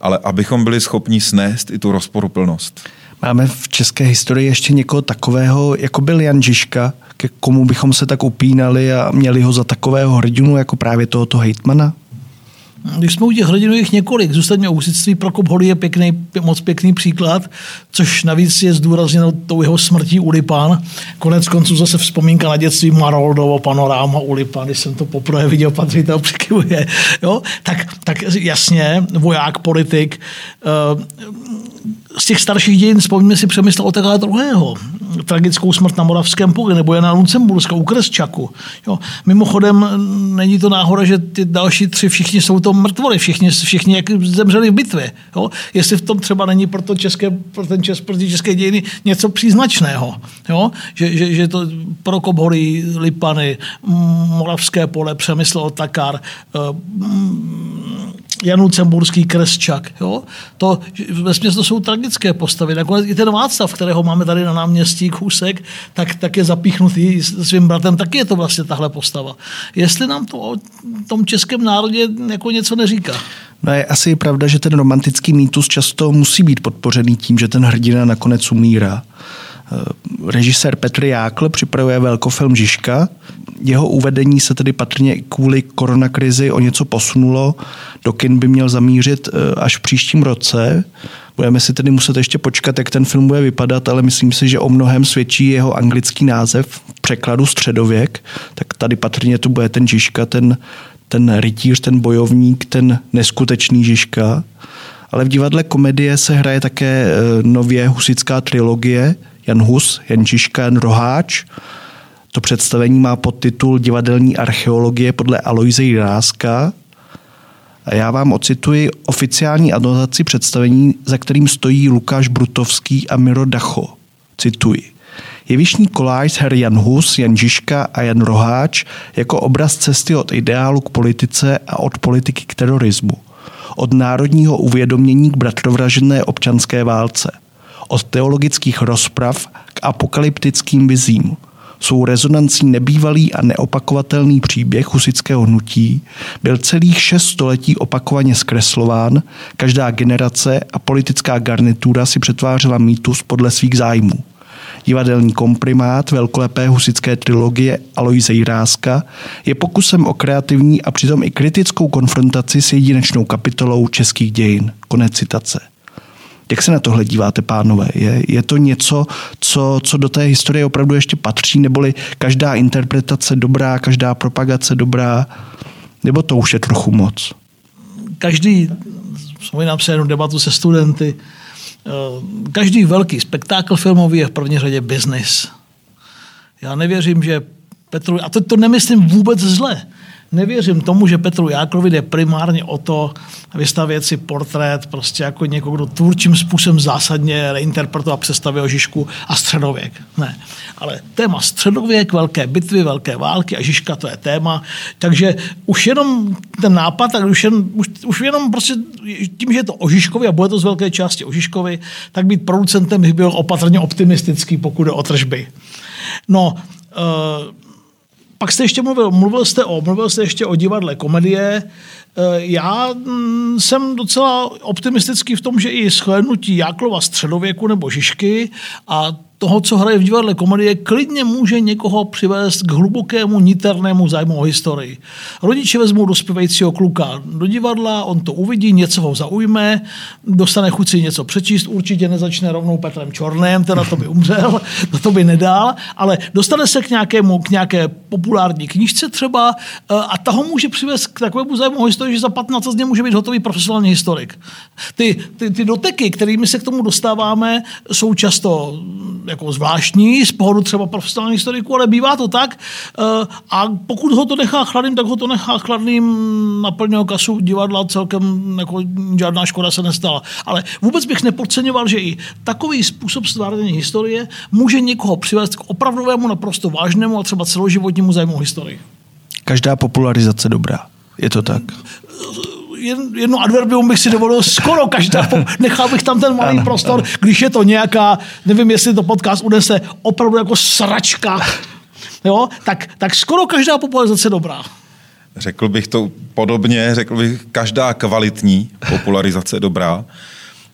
ale abychom byli schopni snést i tu rozporuplnost. Máme v české historii ještě někoho takového, jako byl Jan Žižka, ke komu bychom se tak upínali a měli ho za takového hrdinu, jako právě tohoto hejtmana? Když jsme u těch hrdinových několik, zůstatně úsictví Prokop Holý je pěkný, moc pěkný příklad, což navíc je zdůrazněno tou jeho smrtí u Lipan. Konec konců zase vzpomínka na dětství Maroldovo panoráma u Lipan, když jsem to poprvé viděl, Patří to přikivuje. Jo? Tak, tak jasně, voják, politik, uh, z těch starších dějin vzpomíme si Přemysla Otakala druhého, tragickou smrt na Moravském poli, nebo Jana Lucemburska u Kresčaku. Jo. Mimochodem, není to náhoda, že ty další tři všichni jsou to mrtvoli, všichni, všichni jak zemřeli v bitvě. Jo. Jestli v tom třeba není pro, to české, pro, ten čes, pro ty české dějiny něco příznačného. Jo. Že, že, že to Prokop Hory, Lipany, Moravské pole, Přemysl Otakar, uh, Jan Lucemburský, Kresčak. Jo? To, ve to jsou tragické postavy. Nakonec i ten Václav, kterého máme tady na náměstí Kousek, tak, tak je zapíchnutý svým bratem, taky je to vlastně tahle postava. Jestli nám to o tom českém národě jako něco neříká. No je asi pravda, že ten romantický mýtus často musí být podpořený tím, že ten hrdina nakonec umírá. Eh, režisér Petr Jákl připravuje velkofilm Žižka. Jeho uvedení se tedy patrně kvůli koronakrizi o něco posunulo. Do kin by měl zamířit eh, až v příštím roce. Budeme si tedy muset ještě počkat, jak ten film bude vypadat, ale myslím si, že o mnohem svědčí jeho anglický název v překladu středověk. Tak tady patrně to bude ten Žižka, ten, ten rytíř, ten bojovník, ten neskutečný Žižka. Ale v divadle komedie se hraje také eh, nově husická trilogie Jan Hus, Jan Žižka, Jan Roháč. To představení má podtitul Divadelní archeologie podle Aloise Jiráska. A já vám ocituji oficiální anotaci představení, za kterým stojí Lukáš Brutovský a Miro Dacho. Cituji. Jevišní koláž her Jan Hus, Jan Žižka a Jan Roháč jako obraz cesty od ideálu k politice a od politiky k terorismu. Od národního uvědomění k bratrovražené občanské válce. Od teologických rozprav k apokalyptickým vizím svou rezonancí nebývalý a neopakovatelný příběh husického hnutí byl celých šest století opakovaně zkreslován, každá generace a politická garnitura si přetvářela mýtus podle svých zájmů. Divadelní komprimát velkolepé husické trilogie Aloise Jiráska je pokusem o kreativní a přitom i kritickou konfrontaci s jedinečnou kapitolou českých dějin. Konec citace. Jak se na tohle díváte, pánové? Je, je to něco, co, co do té historie opravdu ještě patří, neboli každá interpretace dobrá, každá propagace dobrá, nebo to už je trochu moc? Každý, vzpomínám se jednu debatu se studenty, eh, každý velký spektákl filmový je v první řadě biznis. Já nevěřím, že Petru, a to, to nemyslím vůbec zle, nevěřím tomu, že Petru Jáklovi jde primárně o to vystavět si portrét prostě jako někoho, kdo tvůrčím způsobem zásadně reinterpretoval představy o Žižku a středověk. Ne. Ale téma středověk, velké bitvy, velké války a Žižka to je téma. Takže už jenom ten nápad, tak už, jen, už, už jenom prostě tím, že je to o Žižkovi a bude to z velké části o Žižkovi, tak být producentem bych byl opatrně optimistický, pokud jde o tržby. No, uh, pak jste ještě mluvil, mluvil jste o, mluvil jste ještě o divadle komedie. Eh, já mm, jsem docela optimistický v tom, že i shlédnutí Jáklova středověku nebo Žižky a toho, co hraje v divadle komedie, klidně může někoho přivést k hlubokému niternému zájmu o historii. Rodiče vezmou dospěvajícího kluka do divadla, on to uvidí, něco ho zaujme, dostane chuť si něco přečíst, určitě nezačne rovnou Petrem Čorném, teda to by umřel, <laughs> to, to by nedal, ale dostane se k, nějakému, k nějaké populární knižce třeba eh, a ta ho může přivést k takovému zájmu o historii, že za 15 let může být hotový profesionální historik. Ty, ty, ty doteky, kterými se k tomu dostáváme, jsou často jako zvláštní z pohledu třeba profesionálních historiků, ale bývá to tak. Eh, a pokud ho to nechá chladným, tak ho to nechá chladným, naplňuje kasu divadla, celkem jako žádná škoda se nestala. Ale vůbec bych nepodceňoval, že i takový způsob stvárnění historie může někoho přivést k opravdovému, naprosto vážnému a třeba celoživotnímu zájmu historii. Každá popularizace dobrá. Je to tak? Jedno adverbium bych si dovolil skoro každá, <laughs> nechal bych tam ten malý ano, prostor, ano. když je to nějaká, nevím, jestli to podcast unese opravdu jako sračka, <laughs> jo, tak, tak skoro každá popularizace je dobrá. Řekl bych to podobně, řekl bych, každá kvalitní popularizace je dobrá.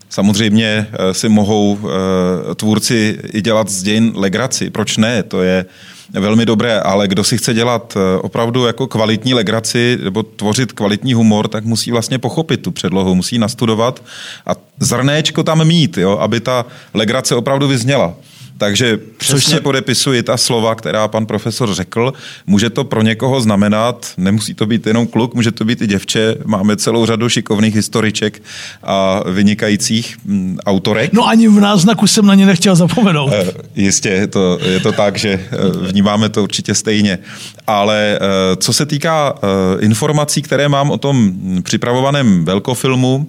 Samozřejmě eh, si mohou eh, tvůrci i dělat z dějin legraci. Proč ne? To je velmi dobré, ale kdo si chce dělat eh, opravdu jako kvalitní legraci nebo tvořit kvalitní humor, tak musí vlastně pochopit tu předlohu, musí nastudovat a zrnéčko tam mít, jo, aby ta legrace opravdu vyzněla. Takže přesně se... podepisuji ta slova, která pan profesor řekl. Může to pro někoho znamenat, nemusí to být jenom kluk, může to být i děvče. Máme celou řadu šikovných historiček a vynikajících mm, autorek. No ani v náznaku jsem na ně nechtěl zapomenout. E, jistě, je to, je to tak, že eh, vnímáme to určitě stejně. Ale e, co se týká e, informací, které mám o tom připravovaném velkofilmu,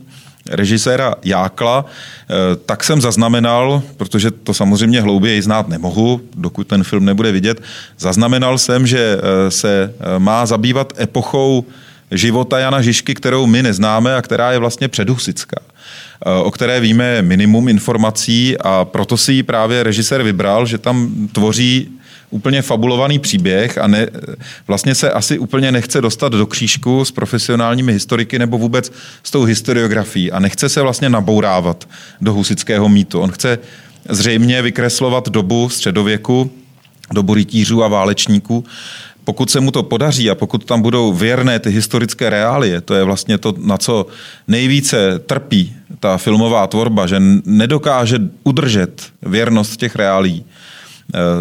režiséra Jákla, eh, tak jsem zaznamenal, protože to samozřejmě hlouběji znát nemohu, dokud ten film nebude vidět, zaznamenal jsem, že eh, se eh, má zabývat epochou života Jana Žižky, kterou my neznáme a která je vlastně předhusická o které víme minimum informací a proto si ji právě režisér vybral, že tam tvoří úplně fabulovaný příběh a ne, vlastně se asi úplně nechce dostat do křížku s profesionálními historiky nebo vůbec s tou historiografií a nechce se vlastně nabourávat do husického mýtu. On chce zřejmě vykreslovat dobu středověku, dobu rytířů a válečníků, pokud se mu to podaří a pokud tam budou věrné ty historické reálie, to je vlastně to, na co nejvíce trpí ta filmová tvorba, že nedokáže udržet věrnost těch reálí,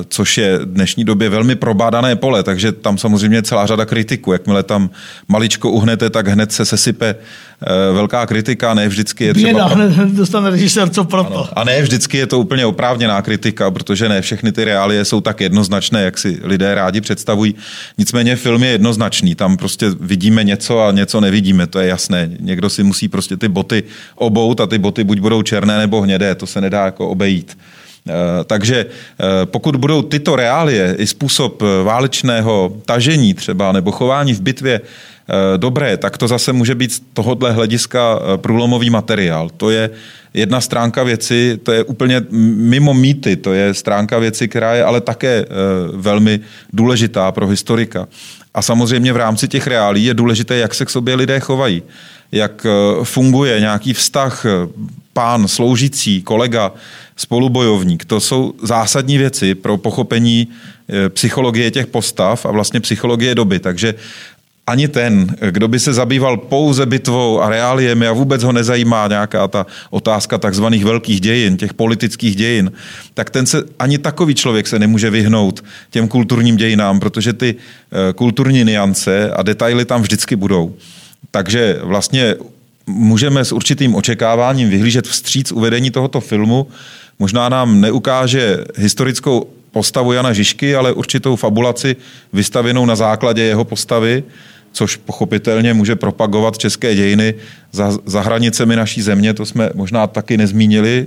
což je v dnešní době velmi probádané pole, takže tam samozřejmě celá řada kritiků. Jakmile tam maličko uhnete, tak hned se sesype eh, velká kritika, ne vždycky je třeba... Běda, hned <laughs> dostane režisér, co proto. Ano. A ne vždycky je to úplně oprávněná kritika, protože ne všechny ty reálie jsou tak jednoznačné, jak si lidé rádi představují. Nicméně film je jednoznačný, tam prostě vidíme něco a něco nevidíme, to je jasné. Někdo si musí prostě ty boty obout a ty boty buď budou černé nebo hnědé, to se nedá jako obejít. Takže pokud budou tyto reálie i způsob válečného tažení třeba nebo chování v bitvě dobré, tak to zase může být z tohohle hlediska průlomový materiál. To je jedna stránka věci, to je úplně mimo mýty, to je stránka věci, která je ale také velmi důležitá pro historika. A samozřejmě v rámci těch reálí je důležité, jak se k sobě lidé chovají, jak eh, funguje nějaký vztah eh, pán, sloužící, kolega, spolubojovník. To jsou zásadní věci pro pochopení eh, psychologie těch postav a vlastně psychologie doby. Takže ani ten, kdo by se zabýval pouze bitvou a reáliemi a vůbec ho nezajímá nějaká ta otázka takzvaných velkých dějin, těch politických dějin, tak ten se, ani takový člověk se nemůže vyhnout těm kulturním dějinám, protože ty eh, kulturní niance a detaily tam vždycky budou. Takže vlastně můžeme s určitým očekáváním vyhlížet vstříc uvedení tohoto filmu. Možná nám neukáže historickou postavu Jana Žižky, ale určitou fabulaci vystavěnou na základě jeho postavy což pochopitelně může propagovat české dějiny za, za hranicemi naší země, to jsme možná taky nezmínili,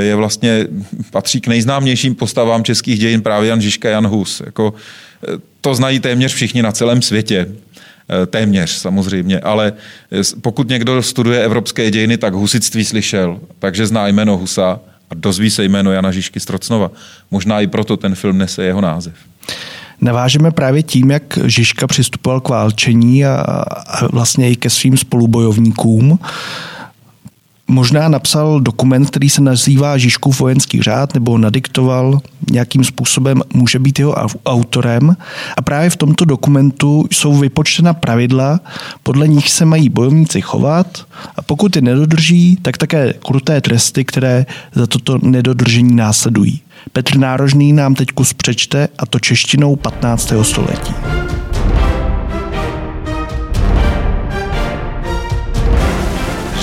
je vlastně, patří k nejznámějším postavám českých dějin právě Jan Žižka, Jan Hus. Jako, to znají téměř všichni na celém světě. Téměř samozřejmě, ale pokud někdo studuje evropské dějiny, tak husitství slyšel, takže zná jméno Husa a dozví se jméno Jana Žižky Strocnova. Možná i proto ten film nese jeho název navážeme právě tím, jak Žižka přistupoval k válčení a, a vlastně i ke svým spolubojovníkům. Možná napsal dokument, který se nazývá Žižkův vojenský řád, nebo nadiktoval nějakým způsobem, může být jeho autorem. A právě v tomto dokumentu jsou vypočtena pravidla, podle nich se mají bojovníci chovat a pokud je nedodrží, tak také kruté tresty, které za toto nedodržení následují. Petr Nárožný nám teď kus přečte a to češtinou 15. století.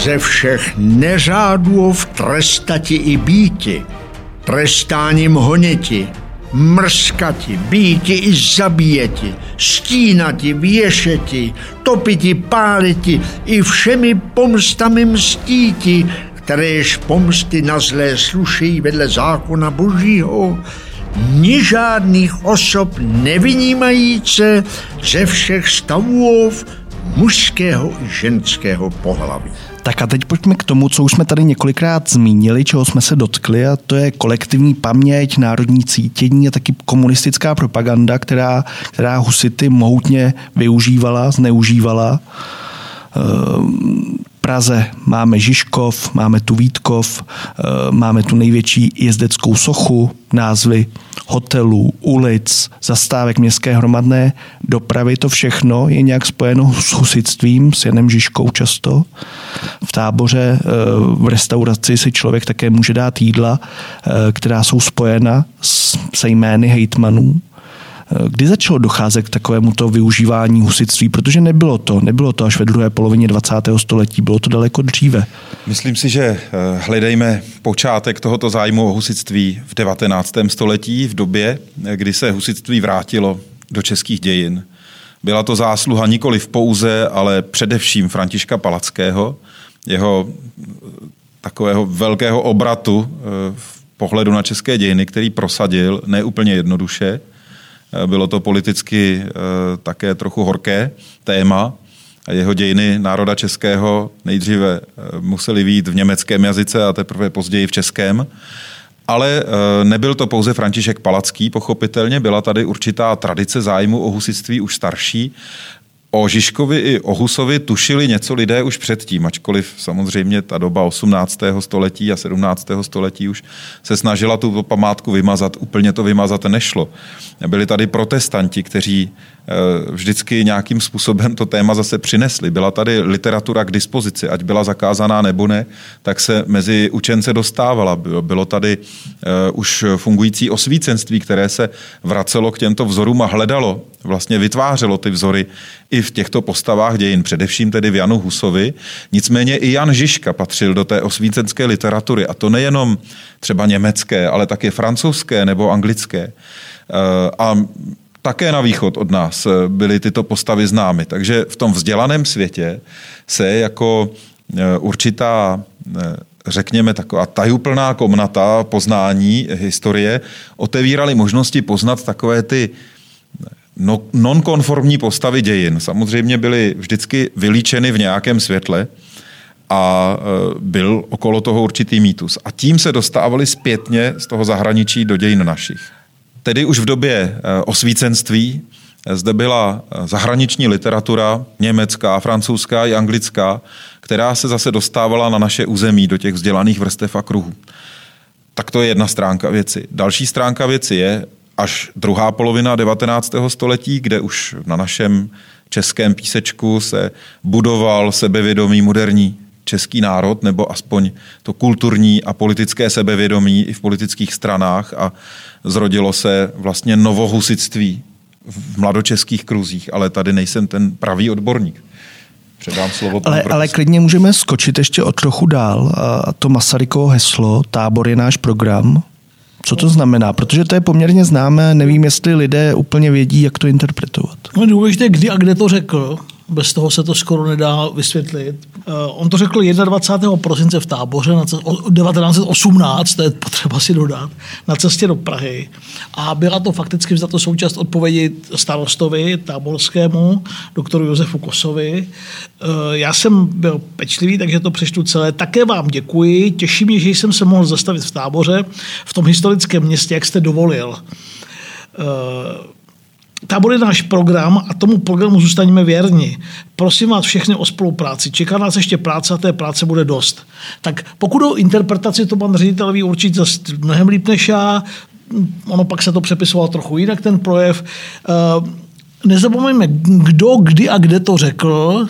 Ze všech neřádů v trestati i býti, trestáním honiti, mrskati, býti i zabíjeti, stínati, věšeti, topiti, páliti i všemi pomstami mstíti, kteréž pomsty na zlé slušejí vedle zákona božího, ni žádných osob nevynímajíce ze všech stavů mužského i ženského pohlaví. Tak a teď pojďme k tomu, co už jsme tady několikrát zmínili, čeho jsme se dotkli, a to je kolektivní paměť, národní cítění a taky komunistická propaganda, která, která husity mohutně využívala, zneužívala. Praze máme Žižkov, máme tu Vítkov, eh, máme tu největší jezdeckou sochu, názvy hotelů, ulic, zastávek městské hromadné dopravy, to všechno je nějak spojeno s husitstvím, s Janem Žižkou často. V táboře eh, v restauraci si člověk také může dát jídla, eh, která jsou spojena se jmény hejtmanů Kdy začalo docházet k takovému to využívání husitství? Protože nebylo to, nebylo to až ve druhé polovině 20. století, bylo to daleko dříve. Myslím si, že eh, hledejme počátek tohoto zájmu o husitství v 19. století, v době, eh, kdy se husitství vrátilo do českých dějin. Byla to zásluha nikoli v pouze, ale především Františka Palackého, jeho eh, takového velkého obratu v pohledu na české dějiny, který prosadil neúplně jednoduše Eh, bylo to politicky eh, také trochu horké téma. A jeho dějiny národa českého nejdříve eh, museli výjít v německém jazyce a teprve později v českém. Ale nebyl to pouze František Palacký, pochopitelně, byla tady určitá tradice zájmu o husitství už starší O Žižkovi i o Husovi tušili něco lidé už předtím, ačkoliv samozřejmě ta doba 18. století a 17. století už se snažila tu památku vymazat, úplně to vymazat nešlo. Byli tady protestanti, kteří vždycky nějakým způsobem to téma zase přinesli. Byla tady literatura k dispozici, ať byla zakázaná nebo ne, tak se mezi učence dostávala. Bylo tady eh, už fungující osvícenství, které se vracelo k těmto vzorům a hledalo, vlastně vytvářelo ty vzory i v těchto postavách dějin, především tedy v Janu Husovi. Nicméně i Jan Žižka patřil do té osvícenské literatury a to nejenom třeba německé, ale také francouzské nebo anglické. Eh, a také na východ od nás byly tyto postavy známy. Takže v tom vzdělaném světě se jako eh, určitá eh, řekněme, taková tajuplná komnata poznání historie, otevíraly možnosti poznat takové ty no, nonkonformní postavy dějin. Samozřejmě byly vždycky vylíčeny v nějakém světle a byl okolo toho určitý mýtus. A tím se dostávali zpětně z toho zahraničí do dějin našich. Tedy už v době e, osvícenství zde byla e, zahraniční literatura, německá, francouzská i anglická, která se zase dostávala na naše území do těch vzdělaných vrstev a kruhů. Tak to je jedna stránka věci. Další stránka věci je až druhá polovina 19. století, kde už na našem českém písečku se budoval sebevědomý moderní český národ, nebo aspoň to kulturní a politické sebevědomí i v politických stranách a zrodilo se vlastně novohusitství v mladočeských kruzích, ale tady nejsem ten pravý odborník. Předám slovo ale, ale klidně můžeme skočit ještě o trochu dál. A to Masarykovo heslo, tábor je náš program. Co to znamená? Protože to je poměrně známé, nevím, jestli lidé úplně vědí, jak to interpretovat. No důležité, kdy a kde to řekl bez toho se to skoro nedá vysvětlit. Eh, on to řekl 21. prosince v táboře na 1918, to je potřeba si dodat, na cestě do Prahy. A byla to fakticky vzato součást odpovědi starostovi táborskému, doktoru Josefu Kosovi. Eh, já jsem byl pečlivý, takže to přečtu celé. Také vám děkuji, těší mě, že jsem se mohl zastavit v táboře, v tom historickém městě, jak jste dovolil eh, Tábor je náš program a tomu programu zůstaneme věrni. Prosím vás všechny o spolupráci. Čeká nás ještě práce a té práce bude dost. Tak pokud o interpretaci, to pan ředitel ví určitě mnohem líp než já. Ono pak se to přepisovalo trochu jinak, ten projev. Eh, nezapomeňme, kdo, kdy a kde to řekl.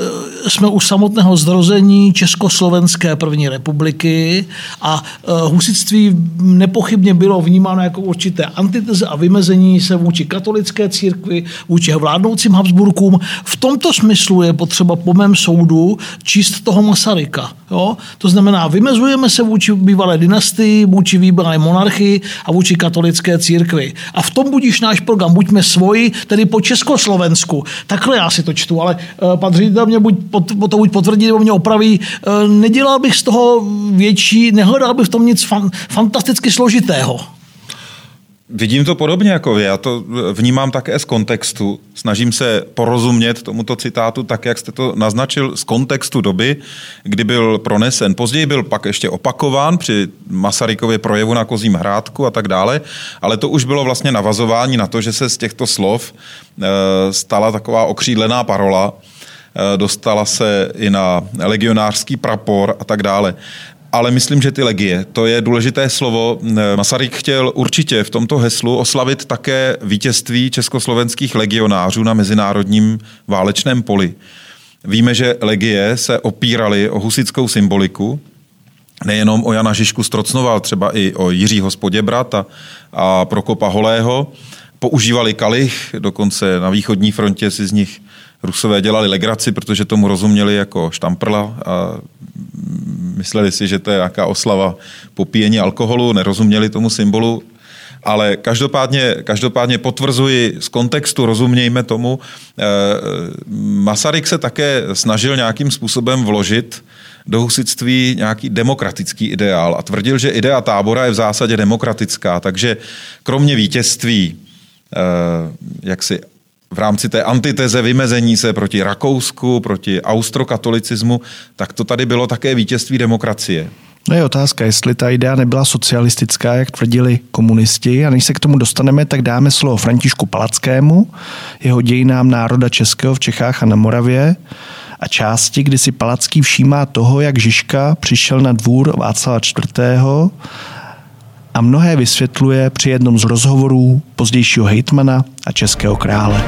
Eh, jsme u samotného zrození Československé první republiky a eh, husitství nepochybně bylo vnímáno jako určité antiteze a vymezení se vůči katolické církvi, vůči vládnoucím Habsburkům. V tomto smyslu je potřeba po mém soudu číst toho Masaryka. Jo? To znamená, vymezujeme se vůči bývalé dynastii, vůči bývalé monarchii a vůči katolické církvi. A v tom budíš náš program, buďme svoji, tedy po Československu. Takhle já si to čtu, ale uh, pan ředitel mě buď, pot, to buď potvrdí, nebo mě opraví. Uh, nedělal bych z toho větší, nehledal bych v tom nic fan, fantasticky složitého. Vidím to podobně jako vy. Já to vnímám také z kontextu. Snažím se porozumět tomuto citátu tak, jak jste to naznačil, z kontextu doby, kdy byl pronesen. Později byl pak ještě opakován při Masarykově projevu na Kozím hrádku a tak dále, ale to už bylo vlastně navazování na to, že se z těchto slov eh, stala taková okřídlená parola, dostala se i na legionářský prapor a tak dále ale myslím, že ty legie, to je důležité slovo. Masaryk chtěl určitě v tomto heslu oslavit také vítězství československých legionářů na mezinárodním válečném poli. Víme, že legie se opíraly o husickou symboliku, nejenom o Jana Žižku Strocnoval, třeba i o Jiřího Spoděbrat a, a Prokopa Holého. Používali kalich, dokonce na východní frontě si z nich Rusové dělali legraci, protože tomu rozuměli jako štamprla a mysleli si, že to je nějaká oslava popíjení alkoholu, nerozuměli tomu symbolu, ale každopádně, každopádně potvrzuji z kontextu, rozumějme tomu, eh, Masaryk se také snažil nějakým způsobem vložit do husitství nějaký demokratický ideál a tvrdil, že idea tábora je v zásadě demokratická, takže kromě vítězství eh, jaksi v rámci té antiteze vymezení se proti Rakousku, proti austrokatolicismu, tak to tady bylo také vítězství demokracie. No je otázka, jestli ta idea nebyla socialistická, jak tvrdili komunisti. A než se k tomu dostaneme, tak dáme slovo Františku Palackému, jeho dějinám národa českého v Čechách a na Moravě a části, kdy si Palacký všímá toho, jak Žižka přišel na dvůr Václava IV. A mnohé vysvětluje při jednom z rozhovorů pozdějšího hejtmana a českého krále.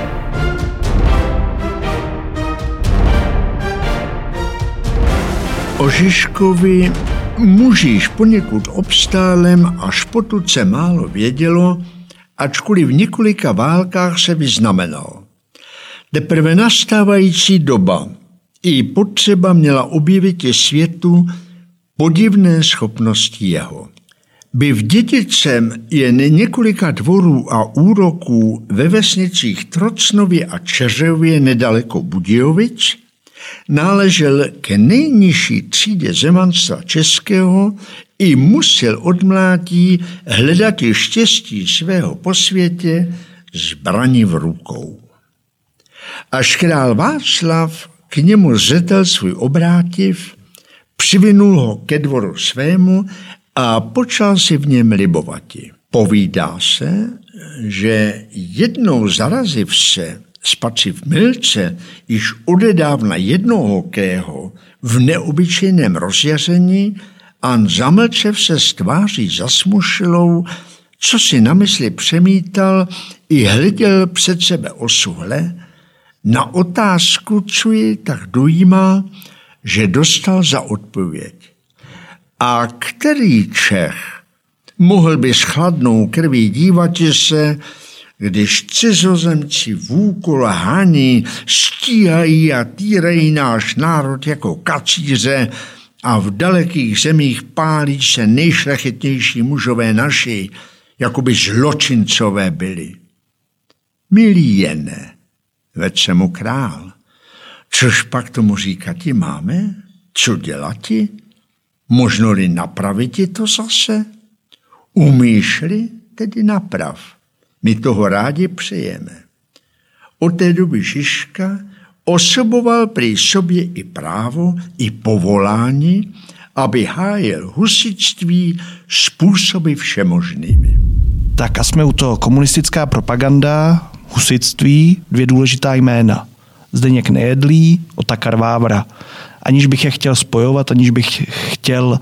O Žižkovi mužíš poněkud obstálem až potud se málo vědělo, ačkoliv v několika válkách se vyznamenal. Teprve nastávající doba i potřeba měla objevit je světu podivné schopnosti jeho. Byv dědicem jen několika dvorů a úroků ve vesnicích Trocnově a Čeřově nedaleko Budějovic, náležel ke nejnižší třídě zemanstva českého i musel od mládí hledat štěstí svého po světě zbraní v rukou. Až král Václav k němu zřetel svůj obrátiv, přivinul ho ke dvoru svému a počal si v něm libovati. Povídá se, že jednou zaraziv se spaci v milce již odedávna jednohokého v neobyčejném rozjaření a zamlčev se s tváří zasmušilou, co si na mysli přemítal i hleděl před sebe osuhle, na otázku, co je tak dojímá, že dostal za odpověď. A který Čech mohl by s chladnou krví dívat se, když cizozemci vůkol haní, stíhají a týrají náš národ jako kacíře a v dalekých zemích pálí se nejšlachetnější mužové naši, jako by zločincové byli. Milí jene, veď se mu král, což pak tomu říkati máme? Co dělati? Možno-li napraviti to zase? Umíš-li, tedy naprav. My toho rádi přejeme. Od té doby Žižka osoboval prý sobě i právo, i povolání, aby hájil husitství způsoby všemožnými. Tak a jsme u toho komunistická propaganda, husitství, dvě důležitá jména. Zdeněk Nejedlý, Otakar Vávra. Aniž bych je chtěl spojovat, aniž bych chtěl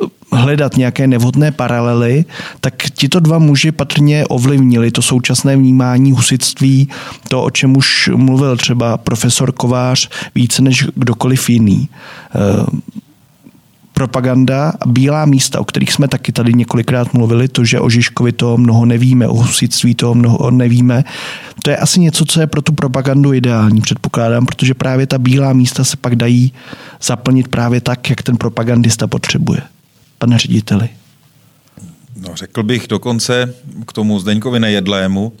uh, hledat nějaké nevhodné paralely, tak tito dva muži patrně ovlivnili to současné vnímání husitství, to, o čem už mluvil třeba profesor Kovář více než kdokoliv jiný. Uh, propaganda a bílá místa, o kterých jsme taky tady několikrát mluvili, to, že o Žižkovi toho mnoho nevíme, o husitství toho mnoho nevíme, to je asi něco, co je pro tu propagandu ideální, předpokládám, protože právě ta bílá místa se pak dají zaplnit právě tak, jak ten propagandista potřebuje. Pane řediteli. No, řekl bych dokonce k tomu Zdeňkovi Nejedlému,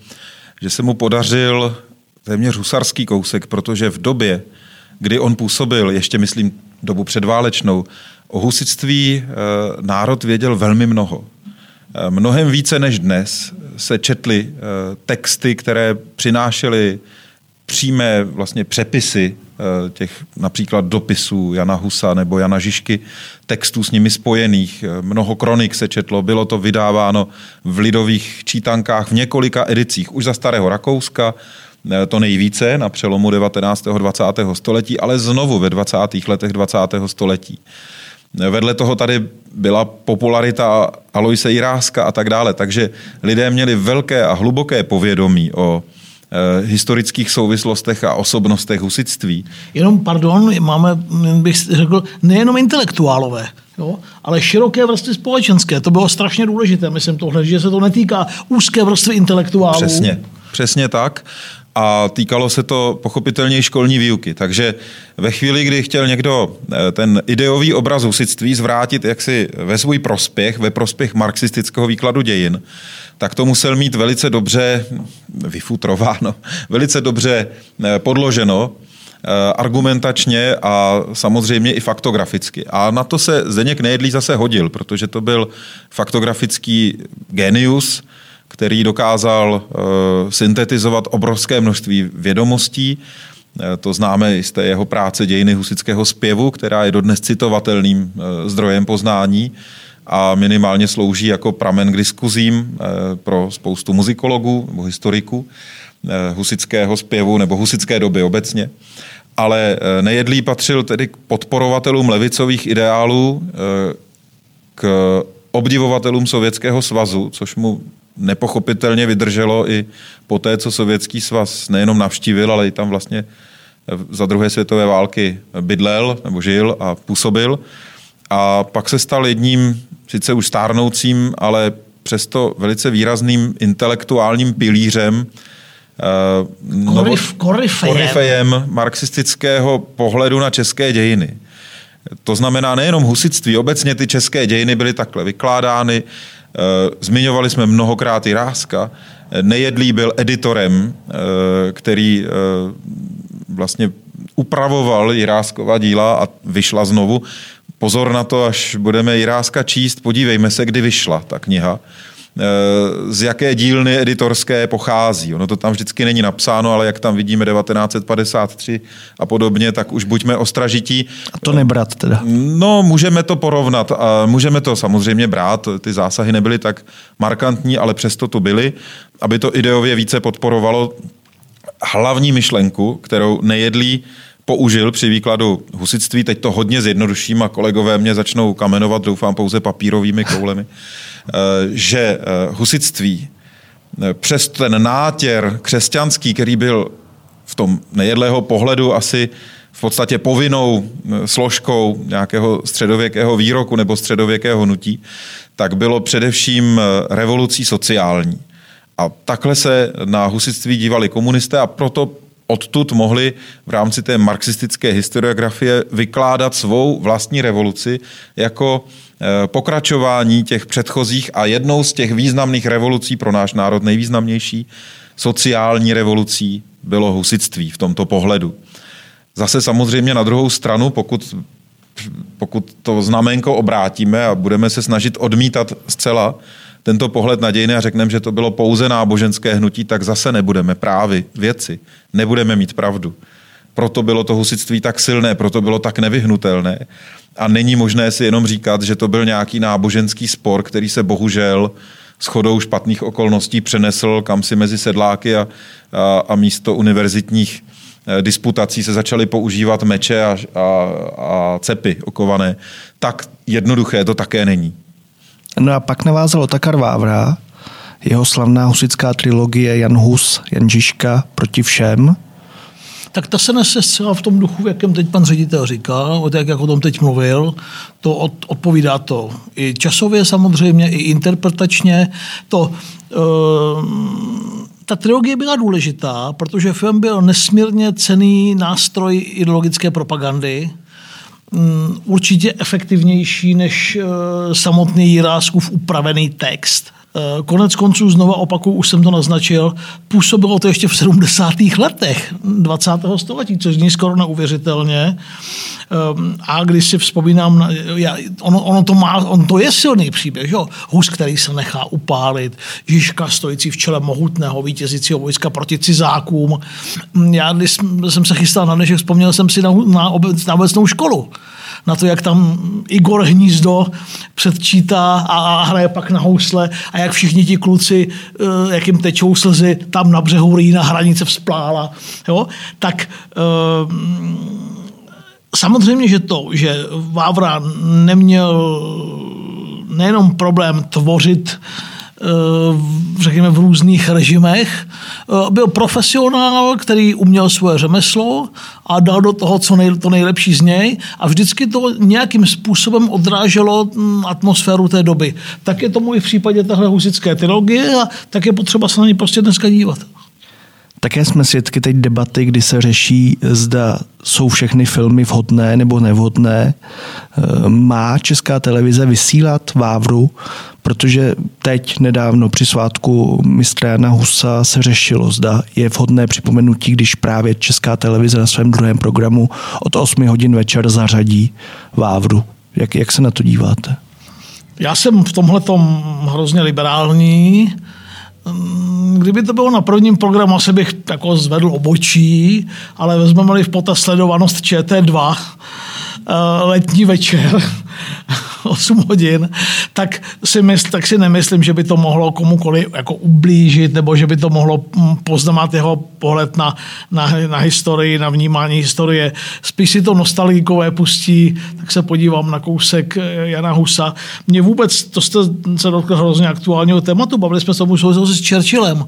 že se mu podařil téměř husarský kousek, protože v době, kdy on působil, ještě myslím dobu předválečnou, O husitství eh, národ věděl velmi mnoho. Eh, mnohem více než dnes se četly eh, texty, které přinášely přímé vlastně přepisy těch například dopisů Jana Husa nebo Jana Žižky, textů s nimi spojených. Mnoho kronik se četlo, bylo to vydáváno v lidových čítankách v několika edicích už za starého Rakouska, to nejvíce na přelomu 19. a 20. století, ale znovu ve 20. letech 20. století. Vedle toho tady byla popularita Aloise Jiráska a tak dále, takže lidé měli velké a hluboké povědomí o eh, historických souvislostech a osobnostech husitství. Jenom, pardon, máme, bych řekl, nejenom intelektuálové, jo, ale široké vrstvy společenské. To bylo strašně důležité, myslím tohle, že se to netýká úzké vrstvy intelektuálů. Přesně, přesně tak a týkalo se to pochopitelně školní výuky. Takže ve chvíli, kdy chtěl někdo eh, ten ideový obraz husitství zvrátit jaksi ve svůj prospěch, ve prospěch marxistického výkladu dějin, tak to musel mít velice dobře vyfutrováno, <laughs> velice dobře eh, podloženo, eh, argumentačně a samozřejmě i faktograficky. A na to se Zdeněk Nejedlý zase hodil, protože to byl faktografický genius, který dokázal eh, syntetizovat obrovské množství vědomostí. Eh, to známe i z té jeho práce Dějiny husického zpěvu, která je dodnes citovatelným eh, zdrojem poznání a minimálně slouží jako pramen k diskuzím pro spoustu muzikologů nebo historiků husického zpěvu nebo husické doby obecně. Ale Nejedlý patřil tedy k podporovatelům levicových ideálů, k obdivovatelům Sovětského svazu, což mu nepochopitelně vydrželo i po té, co Sovětský svaz nejenom navštívil, ale i tam vlastně za druhé světové války bydlel nebo žil a působil. A pak se stal jedním, sice už stárnoucím, ale přesto velice výrazným intelektuálním pilířem uh, Korif, korifejem. korifejem marxistického pohledu na české dějiny. To znamená nejenom husitství, obecně ty české dějiny byly takhle vykládány, Eh, zmiňovali jsme mnohokrát i Ráska. Nejedlý byl editorem, eh, který eh, vlastně upravoval Jiráskova díla a vyšla znovu. Pozor na to, až budeme Jiráska číst, podívejme se, kdy vyšla ta kniha z jaké dílny editorské pochází. Ono to tam vždycky není napsáno, ale jak tam vidíme 1953 a podobně, tak už buďme ostražití. A to nebrat teda? No, můžeme to porovnat a můžeme to samozřejmě brát. Ty zásahy nebyly tak markantní, ale přesto to byly, aby to ideově více podporovalo hlavní myšlenku, kterou nejedlí použil při výkladu husitství. Teď to hodně zjednoduším a kolegové mě začnou kamenovat, doufám, pouze papírovými koulemi, eh, že eh, husitství eh, přes ten nátěr křesťanský, který byl v tom nejedlého pohledu asi v podstatě povinnou složkou nějakého středověkého výroku nebo středověkého nutí, tak bylo především revolucí sociální. A takhle se na husitství dívali komunisté a proto odtud mohli v rámci té marxistické historiografie vykládat svou vlastní revoluci jako eh, pokračování těch předchozích a jednou z těch významných revolucí pro náš národ, nejvýznamnější sociální revolucí, bylo husitství v tomto pohledu. Zase samozřejmě na druhou stranu, pokud, pokud to znamenko obrátíme a budeme se snažit odmítat zcela tento pohled na dějiny a řekneme, že to bylo pouze náboženské hnutí, tak zase nebudeme právy, věci, nebudeme mít pravdu. Proto bylo to husitství tak silné, proto bylo tak nevyhnutelné. A není možné si jenom říkat, že to byl nějaký náboženský spor, který se bohužel s chodou špatných okolností přenesl kam si mezi sedláky a, a, a místo univerzitních eh, disputací se začaly používat meče a, a, a cepy okované. Tak jednoduché to také není. No a pak navázal Otakar Vávra, jeho slavná husická trilogie Jan Hus, Jan Žižka proti všem. Tak ta se nese zcela v tom duchu, v jakém teď pan ředitel říkal, o jak o tom teď mluvil, to od, odpovídá to i časově samozřejmě, i interpretačně. To, e, ta trilogie byla důležitá, protože film byl nesmírně cený nástroj ideologické propagandy, určitě efektivnější než eh, samotný Jiráskův upravený text. Eh, konec konců, znova opakuju, už jsem to naznačil, působilo to ještě v 70. letech 20. století, což zní skoro neuvěřitelně. Ehm, a když si vzpomínám, já, ono, ono, to má, on to je silný příběh, jo? Hus, který se nechá upálit, Žižka stojící v čele mohutného vítězícího vojska proti cizákům. Já, když jsem se chystal na dnešek, vzpomněl jsem si na, na, obec, na obecnou školu na to, jak tam Igor Hnízdo předčítá a hraje pak na housle a jak všichni ti kluci, eh, jak jim tečou slzy, tam na břehu Rýna hranice vzplála. Jo? Tak eh, Samozřejmě, že to, že Vávra neměl nejenom problém tvořit eh, řekněme, v různých režimech. Eh, byl profesionál, který uměl svoje řemeslo a dal do toho co nej, to nejlepší z něj a vždycky to nějakým způsobem odráželo hm, atmosféru té doby. Tak je tomu i v případě téhle husické trilogie a tak je potřeba se na ní prostě dneska dívat. Také jsme svědky teď debaty, kdy se řeší, zda jsou všechny filmy vhodné nebo nevhodné. E, má česká televize vysílat Vávru, protože teď nedávno při svátku mistra Jana Husa se řešilo, zda je vhodné připomenutí, když právě česká televize na svém druhém programu od 8 hodin večer zařadí Vávru. Jak, jak se na to díváte? Já jsem v tomhle hrozně liberální Kdyby to bylo na prvním programu, asi bych jako zvedl obočí, ale vezmeme-li v potaz sledovanost ČT2, eh, letní večer, <laughs> 8 hodin, tak si, mysl, tak si nemyslím, že by to mohlo komukoli jako ublížit, nebo že by to mohlo mm, poznat jeho pohled na, na, na historii, na vnímání historie. Spíš si to nostalgikové pustí, tak se podívám na kousek eh, Jana Husa. Mně vůbec, to jste se dotkl hrozně aktuálního tématu, bavili jsme se tomu s Churchillem,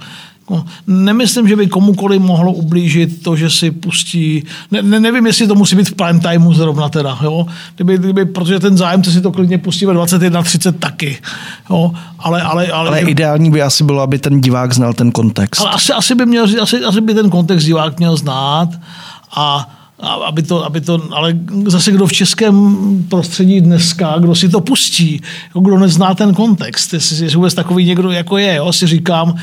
No, nemyslím, že by komukoli mohlo ublížit to, že si pustí, ne, ne, nevím, jestli to musí být v prime timeu zrovna teda, jo? Kdyby, kdyby, protože ten zájemce si to klidně pustí ve 21.30 taky, jo? Ale, ale, ale, ale že... ideální by asi bylo, aby ten divák znal ten kontext. Ale asi, asi, by, měl, asi, asi by ten kontext divák měl znát a aby to, aby to, ale zase kdo v českém prostředí dneska, kdo si to pustí, jako kdo nezná ten kontext, jestli je vůbec takový někdo jako je, jo, si říkám. Uh,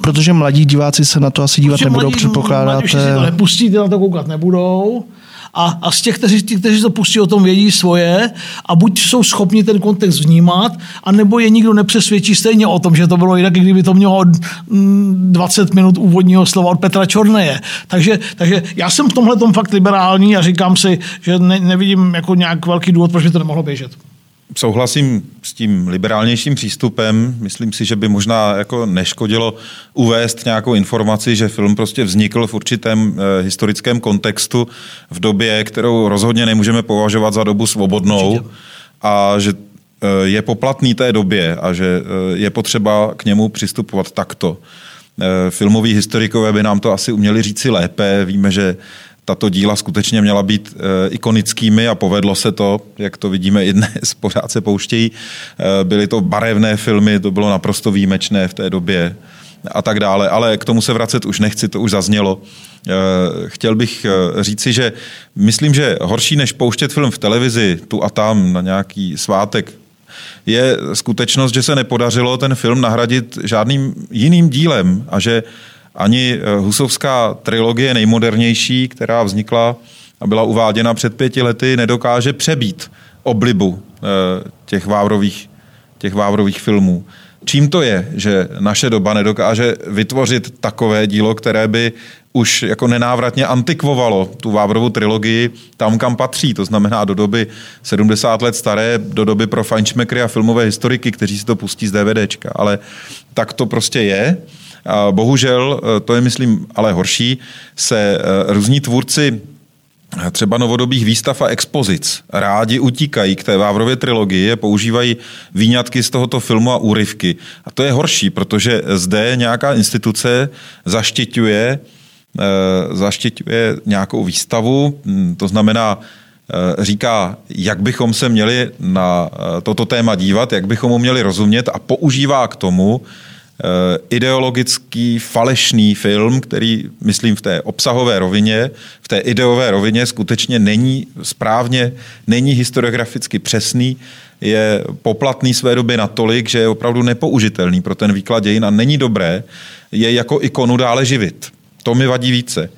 protože mladí diváci se na to asi dívat nebudou, mladí, předpokládáte. Mladí si to nepustí, na to koukat nebudou a, a z těch, kteří, tí, kteří to pustí, o tom vědí svoje a buď jsou schopni ten kontext vnímat, anebo je nikdo nepřesvědčí stejně o tom, že to bylo jinak, kdyby to mělo 20 minut úvodního slova od Petra Čorneje. Takže, takže já jsem v tomhle tom fakt liberální a říkám si, že ne, nevidím jako nějak velký důvod, proč by to nemohlo běžet souhlasím s tím liberálnějším přístupem. Myslím si, že by možná jako neškodilo uvést nějakou informaci, že film prostě vznikl v určitém eh, historickém kontextu v době, kterou rozhodně nemůžeme považovat za dobu svobodnou Určitě. a že eh, je poplatný té době a že eh, je potřeba k němu přistupovat takto. Filmoví historikové by nám to asi uměli říci lépe. Víme, že tato díla skutečně měla být e, ikonickými a povedlo se to, jak to vidíme i dnes, <laughs> pořád se pouštějí. E, byly to barevné filmy, to bylo naprosto výjimečné v té době a tak dále, ale k tomu se vracet už nechci, to už zaznělo. E, chtěl bych říci, že myslím, že horší než pouštět film v televizi tu a tam na nějaký svátek je skutečnost, že se nepodařilo ten film nahradit žádným jiným dílem a že ani eh, husovská trilogie nejmodernější, která vznikla a byla uváděna před pěti lety, nedokáže přebít oblibu eh, těch vávrových, těch vávrových filmů. Čím to je, že naše doba nedokáže vytvořit takové dílo, které by už jako nenávratně antikvovalo tu Vávrovu trilogii tam, kam patří, to znamená do doby 70 let staré, do doby pro fajnšmekry a filmové historiky, kteří si to pustí z DVDčka. Ale tak to prostě je. Bohužel, e, to je myslím ale horší, se e, různí tvůrci e, třeba novodobých výstav a expozic rádi utíkají k té Vávrově trilogii, používají výňatky z tohoto filmu a úryvky. A to je horší, protože zde nějaká instituce zaštiťuje, zaštiťuje nějakou výstavu, to znamená, říká, jak bychom se měli na toto téma dívat, jak bychom mu měli rozumět a používá k tomu ideologický falešný film, který, myslím, v té obsahové rovině, v té ideové rovině skutečně není správně, není historiograficky přesný, je poplatný své doby natolik, že je opravdu nepoužitelný pro ten výklad dějin a není dobré je jako ikonu dále živit. To mi vadí více.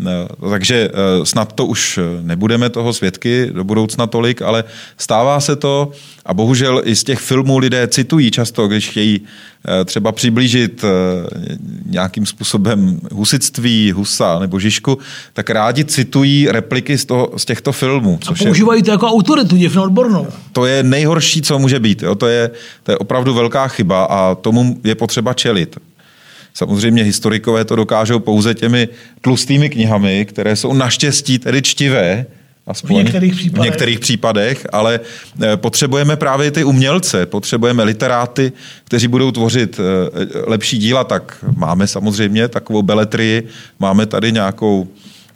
Eh, takže eh, snad to už nebudeme toho svědky do budoucna tolik, ale stává se to a bohužel i z těch filmů lidé citují často, když chtějí eh, třeba přiblížit nějakým způsobem husitství, Husa nebo Žižku, tak rádi citují repliky z, toho, z těchto filmů. Což a používají je, to jako autoritu, děvno odbornou. To je nejhorší, co může být. Jo? To, je, to je opravdu velká chyba a tomu je potřeba čelit. Samozřejmě historikové to dokážou pouze těmi tlustými knihami, které jsou naštěstí tedy čtivé, Aspoň v některých případech. V některých případech, ale eh, potřebujeme právě ty umělce, potřebujeme literáty, kteří budou tvořit eh, lepší díla, tak máme samozřejmě takovou beletrii, máme tady nějakou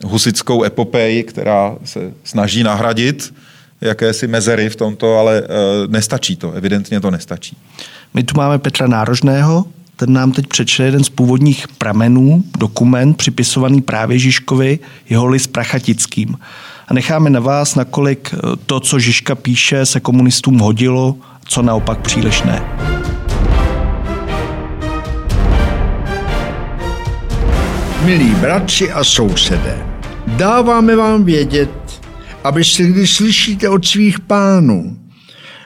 husickou epopej, která se snaží nahradit jakési mezery v tomto, ale eh, nestačí to, evidentně to nestačí. My tu máme Petra Nárožného, ten nám teď přečte jeden z původních pramenů, dokument připisovaný právě Žižkovi, jeho list Prachatickým. A necháme na vás, nakolik eh, to, co Žižka píše, se komunistům hodilo, co naopak příliš ne. Milí bratři a sousedé, dáváme vám vědět, abyste, když slyšíte od svých pánů,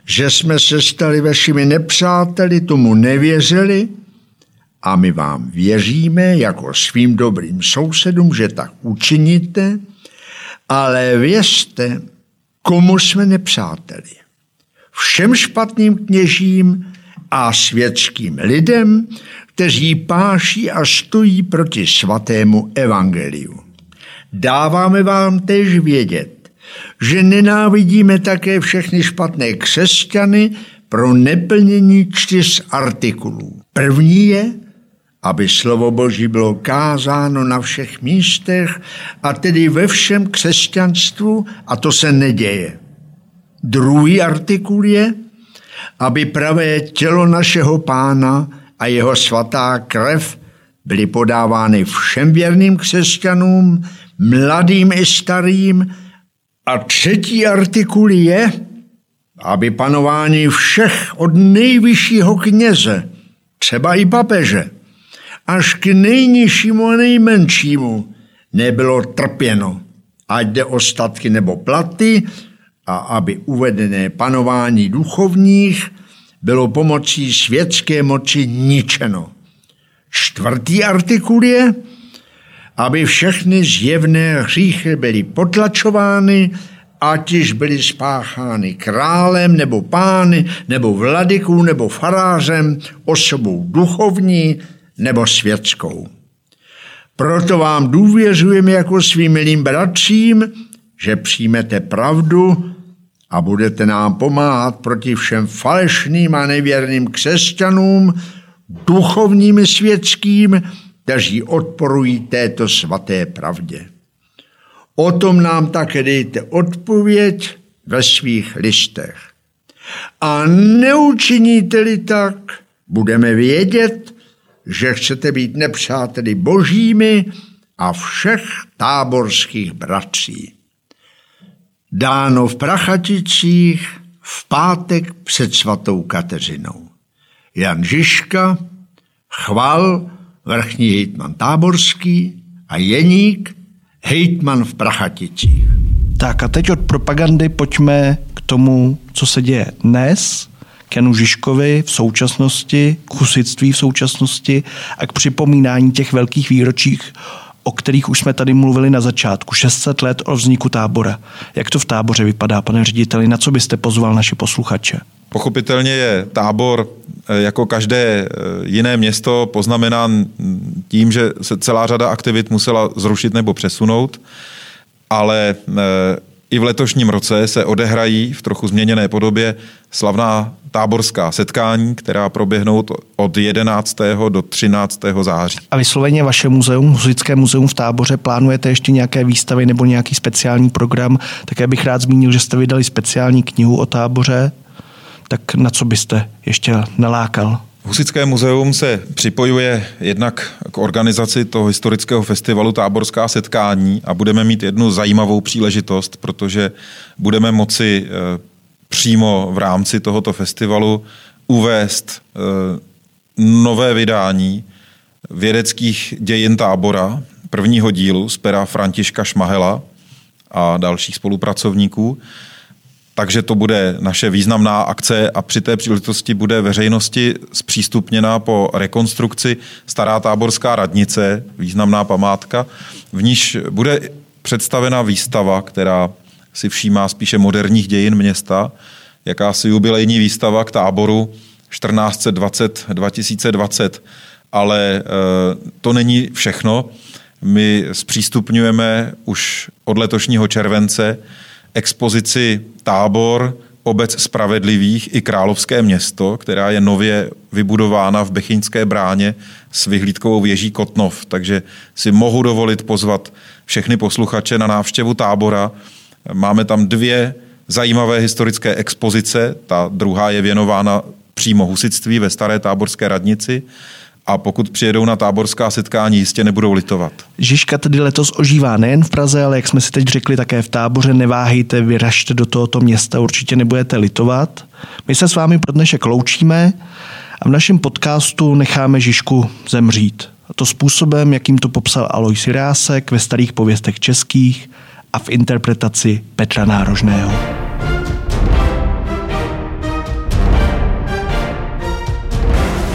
že jsme se stali vašimi nepřáteli, tomu nevěřili, a my vám věříme jako svým dobrým sousedům, že tak učiníte, ale věřte, komu jsme nepřáteli. Všem špatným kněžím a světským lidem, kteří páší a stojí proti svatému evangeliu. Dáváme vám též vědět, že nenávidíme také všechny špatné křesťany pro neplnění čtyř artikulů. První je, aby slovo Boží bylo kázáno na všech místech a tedy ve všem křesťanstvu a to se neděje. Druhý artikul je, aby pravé tělo našeho pána a jeho svatá krev byly podávány všem věrným křesťanům mladým i starým. A třetí artikul je, aby panování všech od nejvyššího kněze, třeba i papeže, až k nejnižšímu a nejmenšímu nebylo trpěno, ať jde o statky nebo platy, a aby uvedené panování duchovních bylo pomocí světské moci ničeno. Čtvrtý artikul je, aby všechny zjevné hříchy byly potlačovány, ať již byly spáchány králem nebo pány, nebo vladykou, nebo farářem, osobou duchovní nebo světskou. Proto vám důvěřujeme jako svým milým bratřím, že přijmete pravdu a budete nám pomáhat proti všem falešným a nevěrným křesťanům, duchovním i světským, kteří odporují této svaté pravdě. O tom nám také dejte odpověď ve svých listech. A neučiníte-li tak, budeme vědět, že chcete být nepřáteli božími a všech táborských bratří. Dáno v Prachaticích v pátek před svatou Kateřinou. Jan Žižka, chval, vrchní hejtman táborský a Jeník, hejtman v Prachaticích. Tak a teď od propagandy pojďme k tomu, co se děje dnes, Janu Žižkovi v současnosti, k husitství v současnosti a k připomínání těch velkých výročích, o kterých už jsme tady mluvili na začátku, 600 let o vzniku tábora. Jak to v táboře vypadá, pane řediteli, na co byste pozval naše posluchače? Pochopitelně je tábor eh, jako každé eh, jiné město poznamenán tím, že se celá řada aktivit musela zrušit nebo přesunout, ale eh, i v letošním roce se odehrají v trochu změněné podobě slavná táborská setkání, která proběhnou od 11. do 13. září. A vysloveně vaše muzeum, Husické muzeum v táboře, plánujete ještě nějaké výstavy nebo nějaký speciální program? Také bych rád zmínil, že jste vydali speciální knihu o táboře. Tak na co byste ještě nalákal? Husické muzeum se připojuje jednak k organizaci toho historického festivalu Táborská setkání a budeme mít jednu zajímavou příležitost, protože budeme moci eh, přímo v rámci tohoto festivalu uvést eh, nové vydání vědeckých dějin tábora, prvního dílu z pera Františka Šmahela a dalších spolupracovníků. Takže to bude naše významná akce a při té příležitosti bude veřejnosti zpřístupněna po rekonstrukci Stará táborská radnice, významná památka, v níž bude představena výstava, která si všímá spíše moderních dějin města, jakási jubilejní výstava k táboru 1420-2020. Ale eh, to není všechno. My zpřístupňujeme už od letošního července expozici Tábor, obec spravedlivých i královské město, která je nově vybudována v Bechyňské bráně s vyhlídkovou věží Kotnov. Takže si mohu dovolit pozvat všechny posluchače na návštěvu tábora. Máme tam dvě zajímavé historické expozice. Ta druhá je věnována přímo husitství ve staré táborské radnici a pokud přijedou na táborská setkání, jistě nebudou litovat. Žižka tedy letos ožívá nejen v Praze, ale jak jsme si teď řekli, také v táboře. Neváhejte, vyražte do tohoto města, určitě nebudete litovat. My se s vámi pro dnešek loučíme a v našem podcastu necháme Žižku zemřít. A to způsobem, jakým to popsal Alois Rásek ve starých pověstech českých a v interpretaci Petra Nárožného.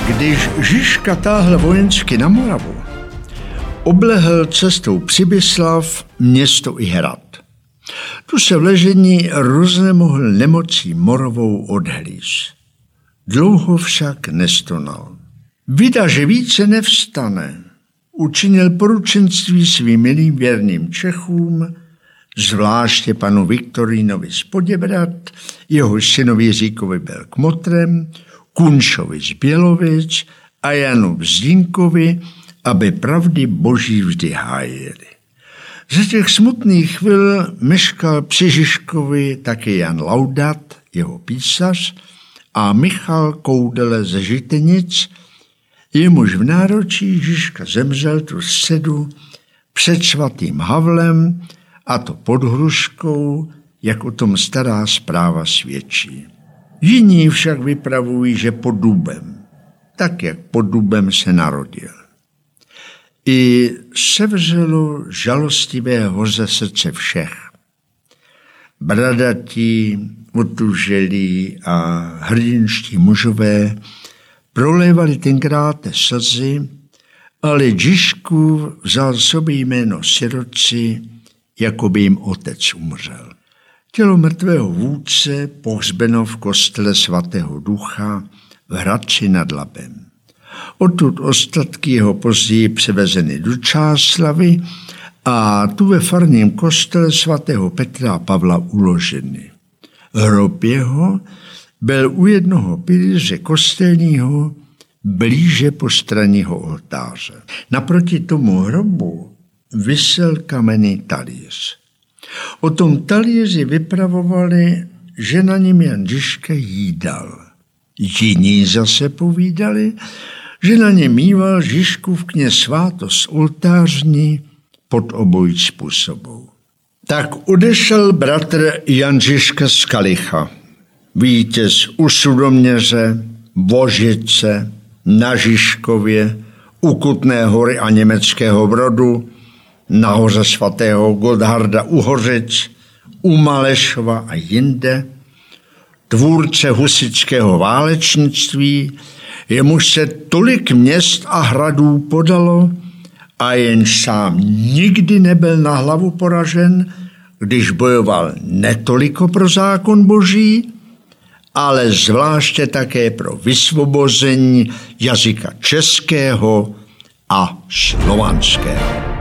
Když Žižka táhl vojensky na Moravu, oblehl cestou Přibyslav město i hrad. Tu se v ležení roznemohl nemocí morovou odhlíz. Dlouho však nestonal. Vida, že více nevstane, učinil poručenství svým milým věrným Čechům, zvláště panu Viktorínovi z Poděbrat, jeho synovi Jiříkovi byl kmotrem, Kunšovi z Bělovic a Janu Vzdínkovi, aby pravdy boží vždy hájili. Za těch smutných chvil meškal při Žižkovi taky Jan Laudat, jeho písař, a Michal Koudele ze Žitenic, jemuž v náročí Žižka zemřel tu středu před svatým Havlem a to pod hruškou, jak o tom stará zpráva svědčí. Jiní však vypravují, že pod dubem, tak jak pod dubem se narodil. I se vzelo žalostivého ze srdce všech. Bradatí, otuželí a hrdinští mužové prolévali tenkrát slzy, ale Žižku vzal sobě jméno siroci, jako by jim otec umřel. Tělo mrtvého vůdce pohřbeno v kostele svatého ducha v Hradci nad Labem. Odtud ostatky jeho později převezeny do Čáslavy a tu ve farním kostele svatého Petra a Pavla uloženy. Hrob jeho byl u jednoho pilíře kostelního blíže po straního oltáře. Naproti tomu hrobu vysel kamenný talíř. O tom talíři vypravovali, že na něm Jan Žižka jídal. Jiní zase povídali, že na něm mýval Žižkův kně svátost oltářní pod obojí způsobou. Tak odešel bratr Jan Žižka z Kalicha, vítěz u Sudoměře, Vožice, na Žižkově, u Kutné hory a Německého brodu, nahoře svatého Godharda u Hořic, u Malešova a jinde, tvůrce husického válečnictví, jemuž se tolik měst a hradů podalo a jen sám nikdy nebyl na hlavu poražen, když bojoval netoliko pro zákon boží, ale zvláště také pro vysvobození jazyka českého a slovanského.